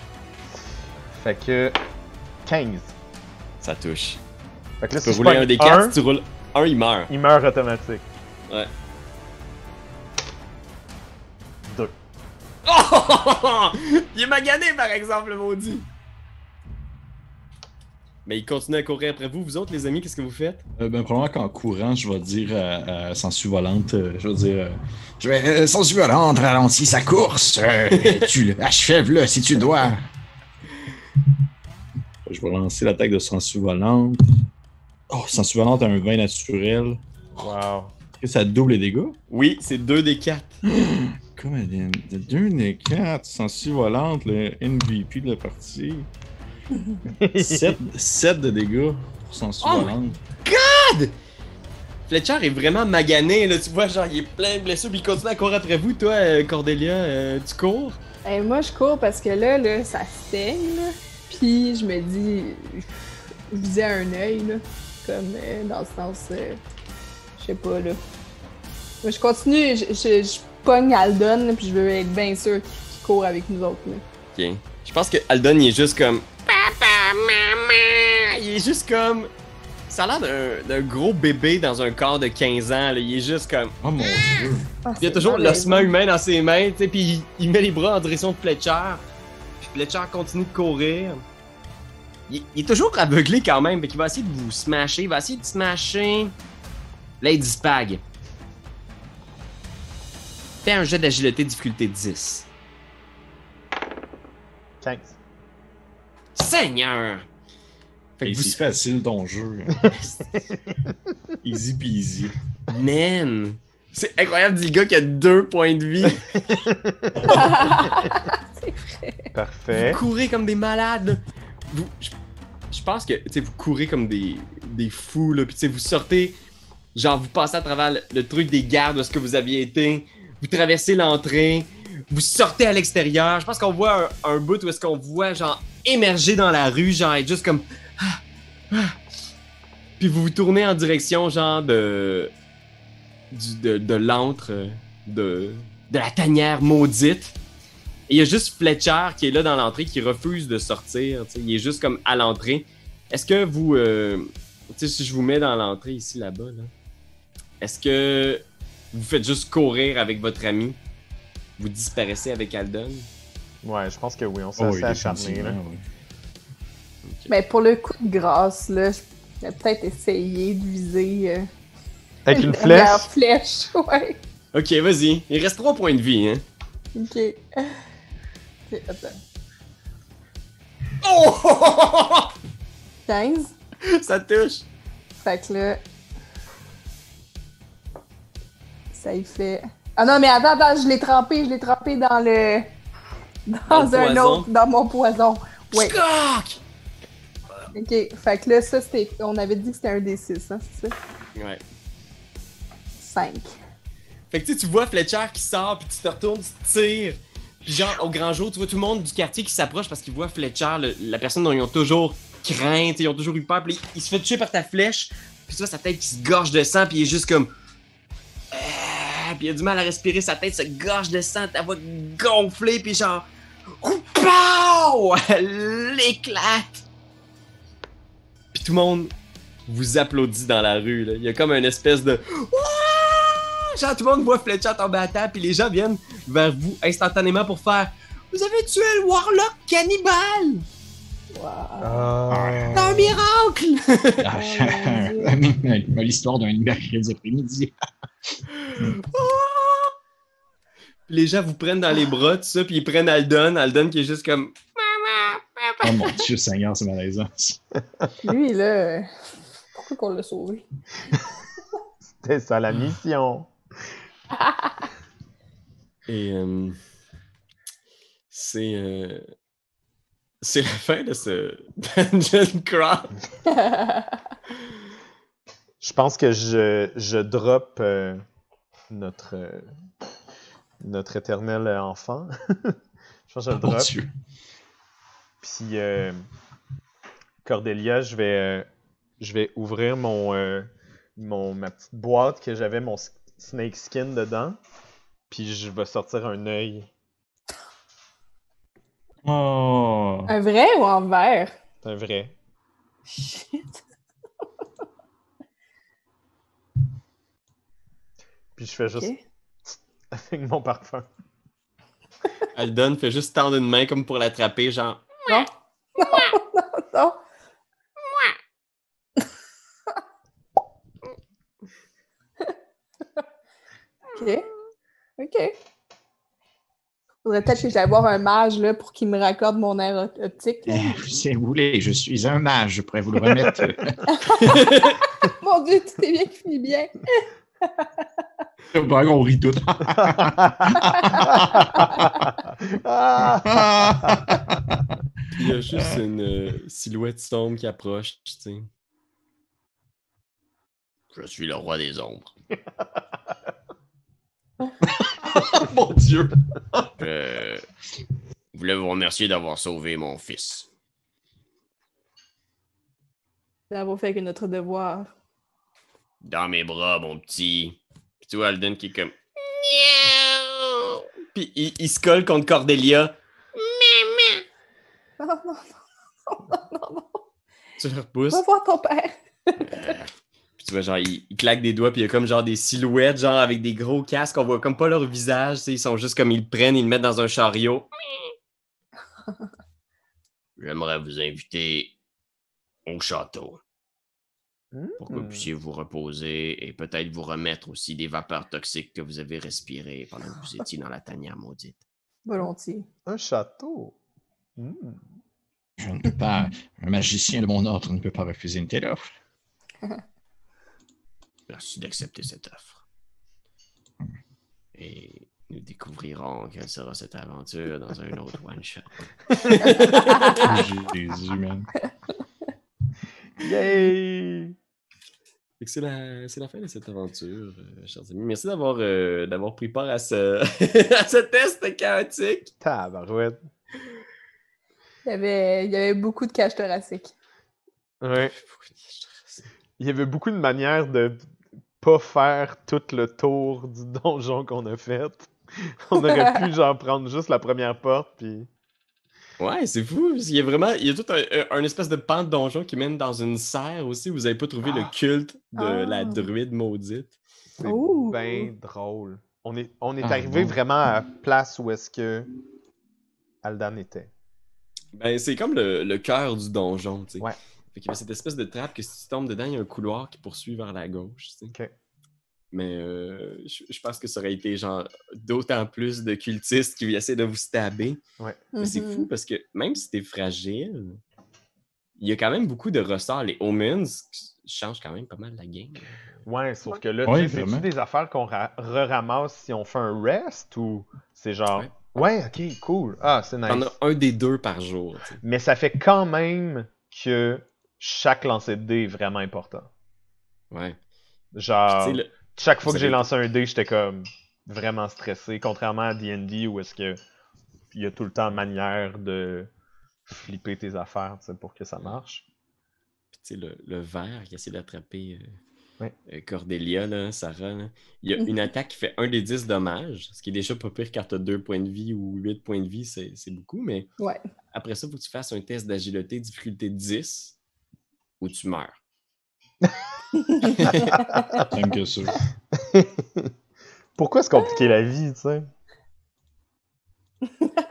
Fait que... 15. Ça touche. Fait que là, Tu peux si je rouler un des quatre, si tu roules un, il meurt. il meurt automatique. Ouais. 2. Oh! *laughs* il est magané par exemple, le maudit! Mais il continue à courir après vous. Vous autres, les amis, qu'est-ce que vous faites? Euh, ben, probablement qu'en courant, je vais dire à, à Sensu Volante, euh, je vais dire, euh, je vais, euh, Sensu Volante, ralentis sa course, euh, tu *laughs* achèves-le si tu dois. Je vais lancer l'attaque de Sensu Volante. Oh, Sensu Volante a un vin naturel. Wow. Est-ce que ça double les dégâts? Oui, c'est deux des quatre. *gasps* Comme elle de 2 des 4, Sensu Volante, le MVP de la partie. 7, *laughs* de dégâts pour Sensu Oh Volante. Fletcher est vraiment magané, là. Tu vois, genre, il est plein de blessures, puis il continue à courir après vous. Toi, euh, Cordelia, euh, tu cours? Et moi, je cours parce que là, là, ça saigne. là. Puis je me dis, je visais un œil, là. Comme euh, dans le sens, euh, je sais pas, là. Moi, je continue, je, je, je pogne Aldon, là, puis je veux être bien sûr qu'il qu'il court avec nous autres, là. Ok. Je pense que Aldon, il est juste comme. Papa, maman! Il est juste comme. Ça a l'air d'un- d'un gros bébé dans un corps de 15 ans, là. Il est juste comme. Oh mon dieu. Ah, Il a toujours l'ossement humain dans ses mains, tu sais, puis il, il met les bras en direction de Fletcher. Puis Fletcher continue de courir. Il, il est toujours aveuglé quand même, mais qu'il va essayer de vous smasher. Il va essayer de smasher. Là, il dispag. Fais un jet d'agilité difficulté 10. 15. Seigneur! Fait que vous- C'est facile ton jeu. *laughs* Easy peasy. Man! C'est incroyable du gars qui a deux points de vie. *laughs* Parfait. Vous courez comme des malades. Vous, je, je pense que, vous courez comme des, des fous, là. Puis, tu sais, vous sortez, genre, vous passez à travers le, le truc des gardes de ce que vous aviez été. Vous traversez l'entrée. Vous sortez à l'extérieur. Je pense qu'on voit un, un bout où est-ce qu'on voit, genre, émerger dans la rue, genre, être juste comme. Puis vous vous tournez en direction, genre, de. Du, de, l'antre, euh, de, de la tanière maudite. Et il y a juste Fletcher qui est là dans l'entrée qui refuse de sortir. Il est juste comme à l'entrée. Est-ce que vous. euh, tu sais, si je vous mets dans l'entrée ici, là-bas, là, est-ce que vous faites juste courir avec votre ami? Vous disparaissez avec Aldon? Ouais, je pense que oui, on s'est Oh, assez oui, acharné, là. Mais pour le coup de grâce, là, je vais peut-être essayer de viser. euh, Avec une *laughs* dernière flèche? flèche, *laughs* ouais. Ok, vas-y. Il reste 3 points de vie, hein. Ok. Ok, attends. Oh 15. *laughs* Ça touche Fait que là. Ça y fait. Ah non, mais attends, attends, je l'ai trempé, je l'ai trempé dans le. Dans, un poison. autre, dans mon poison. Ouais. Scoc! Ok, fait que là, ça c'était. On avait dit que c'était un D6, hein, c'est ça? Ouais. 5. Fait que tu sais, tu vois Fletcher qui sort, puis tu te retournes, tu te tires. Puis genre, au grand jour, tu vois tout le monde du quartier qui s'approche parce qu'ils voient Fletcher, le- la personne dont ils ont toujours craint, tu sais, ils ont toujours eu peur. Puis il- se fait tuer par ta flèche. Puis tu vois sa tête qui se gorge de sang, puis il est juste comme... Ah, Puis il a du mal à respirer, sa tête se gorge de sang, ta voix gonflée, puis genre... Pow! *laughs* l'éclate. Puis tout le monde vous applaudit dans la rue. Là. Il y a comme une espèce de. Genre, tout le monde voit Fletcher tomber à terre, puis les gens viennent vers vous instantanément pour faire Vous avez tué le Warlock cannibale Ah. C'est un miracle Ah, *laughs* *laughs* L'histoire d'un mercredi après-midi. Puis les gens vous prennent dans les bras, tout ça, puis ils prennent Aldon. Aldon qui est juste comme Maman, papa. Oh mon dieu, Seigneur, c'est malaisant. *laughs* Lui, là, pourquoi qu'on l'a sauvé? C'était ça la mission. *laughs* Et euh, c'est euh, c'est la fin de ce *laughs* dungeon crawl. Je pense que je, je drop euh, notre, euh, notre éternel enfant. *laughs* je pense que je le Oh drop. dieu. Puis euh, Cordelia, je vais, euh, je vais ouvrir mon, euh, mon, ma petite boîte que j'avais mon snake skin dedans. Puis je vais sortir un œil. Oh. Un vrai ou en verre? Un vrai. Shit. Puis je fais juste. Avec mon parfum. Aldon fait juste tendre une main comme pour l'attraper, genre Non. non, non. *laughs* ok. Ok. Faudrait peut-être que j'aille voir un mage là, pour qu'il me raccorde mon air op- optique. Eh, Si vous voulez, je suis un mage, je pourrais vous le remettre. *laughs* Mon Dieu, tout est bien qui finit bien. *laughs* *laughs* On rit tout. *laughs* il y a juste une euh, silhouette sombre qui approche, tu sais. Je suis le roi des ombres. *laughs* mon dieu. Je voulais vous remercier d'avoir sauvé mon fils. Nous avons fait que notre devoir. Dans mes bras, mon petit. Puis tu vois Alden qui est comme. Puis il, il se colle contre Cordelia. Maman. Non, non, non, non, non, non. Tu le repousses. Va voir ton père. Puis tu vois, genre, il, il claque des doigts, puis il y a comme genre des silhouettes, genre avec des gros casques. On voit comme pas leur visage, tu sais, ils sont juste comme ils le prennent, ils le mettent dans un chariot. *laughs* J'aimerais vous inviter au château pour que vous Hmm. puissiez vous reposer et peut-être vous remettre aussi des vapeurs toxiques que vous avez respirées pendant que vous *laughs* étiez dans la tanière maudite. Volontiers. Un château? Hmm. Je ne peux pas. Un magicien de mon ordre ne peut pas refuser une telle offre. *laughs* Merci d'accepter cette offre. Et nous découvrirons quelle sera cette aventure dans un autre one-shot. *laughs* Jésus, man. Yay! C'est la, fin de cette aventure, euh, chers amis. Merci d'avoir euh, d'avoir pris part à ce, *laughs* à ce test chaotique. Tabarouette. Il y avait, il y avait beaucoup de caches thoraciques. Ouais. *laughs* Il y avait beaucoup de manières de pas faire tout le tour du donjon qu'on a fait. *laughs* On aurait pu genre prendre juste la première porte puis. Ouais, c'est fou. qu'il y a vraiment, il y a tout un, un espèce de pan de donjon qui mène dans une serre aussi. Vous avez pas trouvé le Ah. culte de Ah. la druide maudite? C'est Ouh. bien drôle. On est, on est Ah, arrivé bon? vraiment à la place où est-ce que Aldan était. Ben, c'est comme le, le cœur du donjon, tu sais. Ouais. Fait qu'il y a cette espèce de trappe que si tu tombes dedans, il y a un couloir qui poursuit vers la gauche, tu sais. Ok. Mais euh, je, je pense que ça aurait été genre d'autant plus de cultistes qui essaient de vous stabber. Mais c'est Mhm. fou parce que même si t'es fragile, il y a quand même beaucoup de ressorts. Les omens changent quand même pas mal la game. Ouais, sauf que là, Ouais, tu sais, c'est-tu des affaires qu'on ra- re-ramasse si on fait un rest ou c'est genre. Ouais, ok, cool. Ah, c'est T'en nice. as un des deux par jour. Mais ça fait quand même que chaque lancer de dés est vraiment important. Ouais. Genre, Puis, chaque fois que j'ai lancé un dé, j'étais comme vraiment stressé, contrairement à D&D où est-ce que il y a tout le temps manière de flipper tes affaires pour que ça marche. Puis, tu sais, le, le verre qui essaie d'attraper euh, Ouais. euh, Cordelia, là, Sarah, là, il y a Mhm. une attaque qui fait 1 des 10 dommages, ce qui est déjà pas pire quand tu as 2 points de vie ou 8 points de vie, c'est c'est beaucoup, mais Ouais. après ça, il faut que tu fasses un test d'agilité difficulté 10 ou tu meurs. *laughs* Même que ça. Pourquoi se compliquer la vie, tu sais?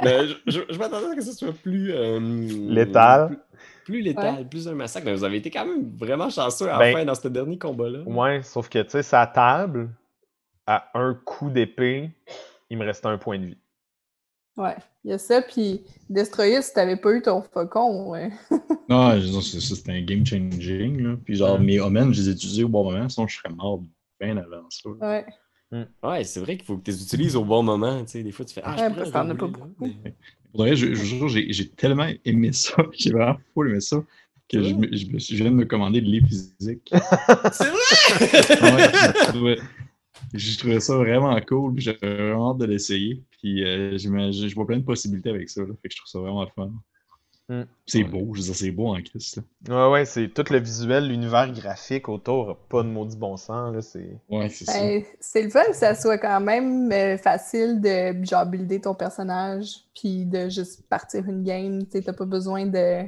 Mais *laughs* je je, je m'attendais à ce que ce soit plus. euh, Létal. Plus, plus létal, plus un massacre. Mais vous avez été quand même vraiment chanceux à la Ben, fin dans ce dernier combat-là. Ouais, sauf que, tu sais, sa table, à un coup d'épée, il me restait un point de vie. Ouais. Il y a ça, puis Destroyer, si t'avais pas eu ton faucon, ouais. *laughs* Non, c'était un game changing. Là. Puis genre, Ouais. mes Omen, je les ai utilisés au bon moment, sinon je serais mort bien avant ça. Ouais. Ouais, c'est vrai qu'il faut que tu les utilises au bon moment. Tu sais, des fois, tu fais Ah, je Ouais, pourrais parce qu'on en a pas beaucoup. mais- Pour de vrai, je, je vous jure, j'ai j'ai tellement aimé ça, *laughs* j'ai vraiment full aimé ça, que je, viens de me commander le livre physique. *laughs* C'est vrai! Ouais, je trouvais- J'ai trouvé ça vraiment cool, puis j'avais vraiment hâte de l'essayer. Puis euh, j'imagine- je vois plein de possibilités avec ça, là, fait que je trouve ça vraiment fun. Mm. C'est beau, je veux dire, c'est beau en Christ. là. Ouais, ouais, c'est tout le visuel, l'univers graphique autour, a pas de maudit bon sens, là, c'est... Ouais, c'est ça. Ben, c'est le fun que ça soit quand même euh, facile de genre builder ton personnage puis de juste partir une game. Tu sais, t'as pas besoin de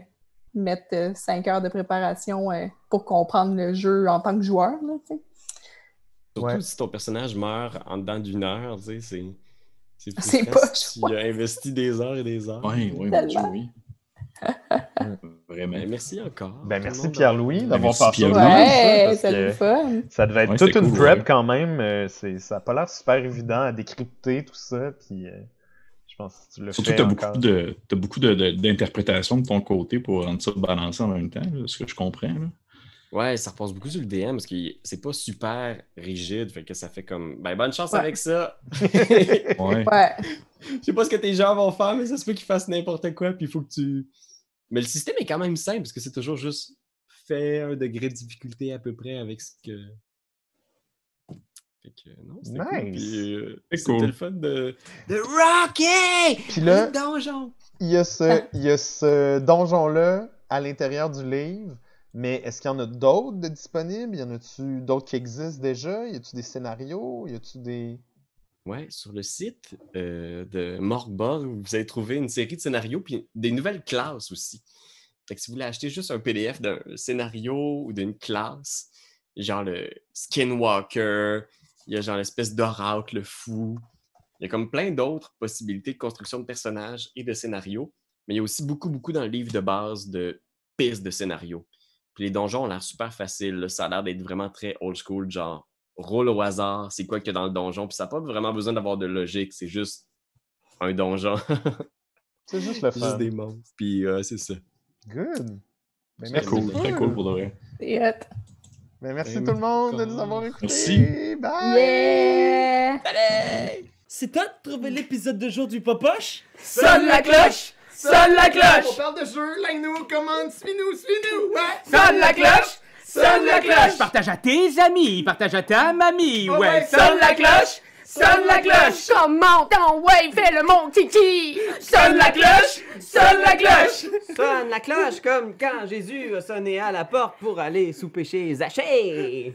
mettre 5 heures de préparation euh, pour comprendre le jeu en tant que joueur. Là, tu sais. Surtout Ouais. si ton personnage meurt en dedans d'une heure, tu sais, c'est. C'est C'est frustrant poche, si tu as investi des heures et des heures. Ouais, ouais, Tellement. Dieu, *laughs* oui. Vraiment. Ben, merci encore. Ben, merci. Pierre-Louis d'avoir passé ça, Ouais, c'est fun. Ça devait être Ouais, toute une cool, prep ouais. quand même, euh, c'est- ça a pas l'air super évident à décrypter tout ça, puis euh, je pense que tu le Surtout tu as beaucoup de, t'as beaucoup de, de- d'interprétations de ton côté pour rendre ça balancé en même temps, là, ce que je comprends. là. Ouais, ça repose beaucoup sur le DM parce que c'est pas super rigide, fait que ça fait comme. Ben, bonne chance Ouais. avec ça! *laughs* *laughs* Ouais. Ouais. Je sais pas ce que tes gens vont faire, mais ça se peut qu'ils fassent n'importe quoi, puis il faut que tu. Mais le système est quand même simple, parce que c'est toujours juste fait un degré de difficulté à peu près avec ce que. Fait que non, c'était cool. Nice. Euh, C'est c'était cool. le fun de. De Rocky! Puis là, Le donjon! il y a ce, il y a ce donjon-là à l'intérieur du livre, mais est-ce qu'il y en a d'autres disponibles? Y en a-tu d'autres qui existent déjà? Y a-tu des scénarios? Y a-tu des... Ouais, sur le site euh, de Morgborg, vous allez trouver une série de scénarios puis des nouvelles classes aussi. Fait que si vous voulez acheter juste un PDF d'un scénario ou d'une classe, genre le Skinwalker, il y a genre l'espèce d'Oracle, le fou. Il y a comme plein d'autres possibilités de construction de personnages et de scénarios, mais il y a aussi beaucoup, beaucoup dans le livre de base de pistes de scénarios. Puis les donjons ont l'air super faciles, là. ça a l'air d'être vraiment très old school, genre roule au hasard, c'est quoi qu'il y a dans le donjon, puis ça n'a pas vraiment besoin d'avoir de logique, c'est juste un donjon, *laughs* C'est juste le fun. juste des monstres, puis euh, c'est ça. Good! Ben, C'est merci. Cool, très cool pour de vrai. C'est hot. Ben, merci Ben, tout le monde de nous avoir écoutés. Merci. Bye! Yeah! C'est toi de trouver l'épisode de jour du Popoche? Sonne la cloche! Sonne la On cloche! parle de jeu, like-nous, commande, suis-nous, suis-nous, ouais! Sonne la cloche! Sonne la cloche! Partage à tes amis, partage à ta mamie, Ouais, ouais. Sonne la cloche! Sonne la cloche! Comment ton ouais, fais le mon titi! Sonne la cloche! Sonne la cloche! Sonne la cloche comme quand Jésus a sonné à la porte pour aller souper chez Zachée.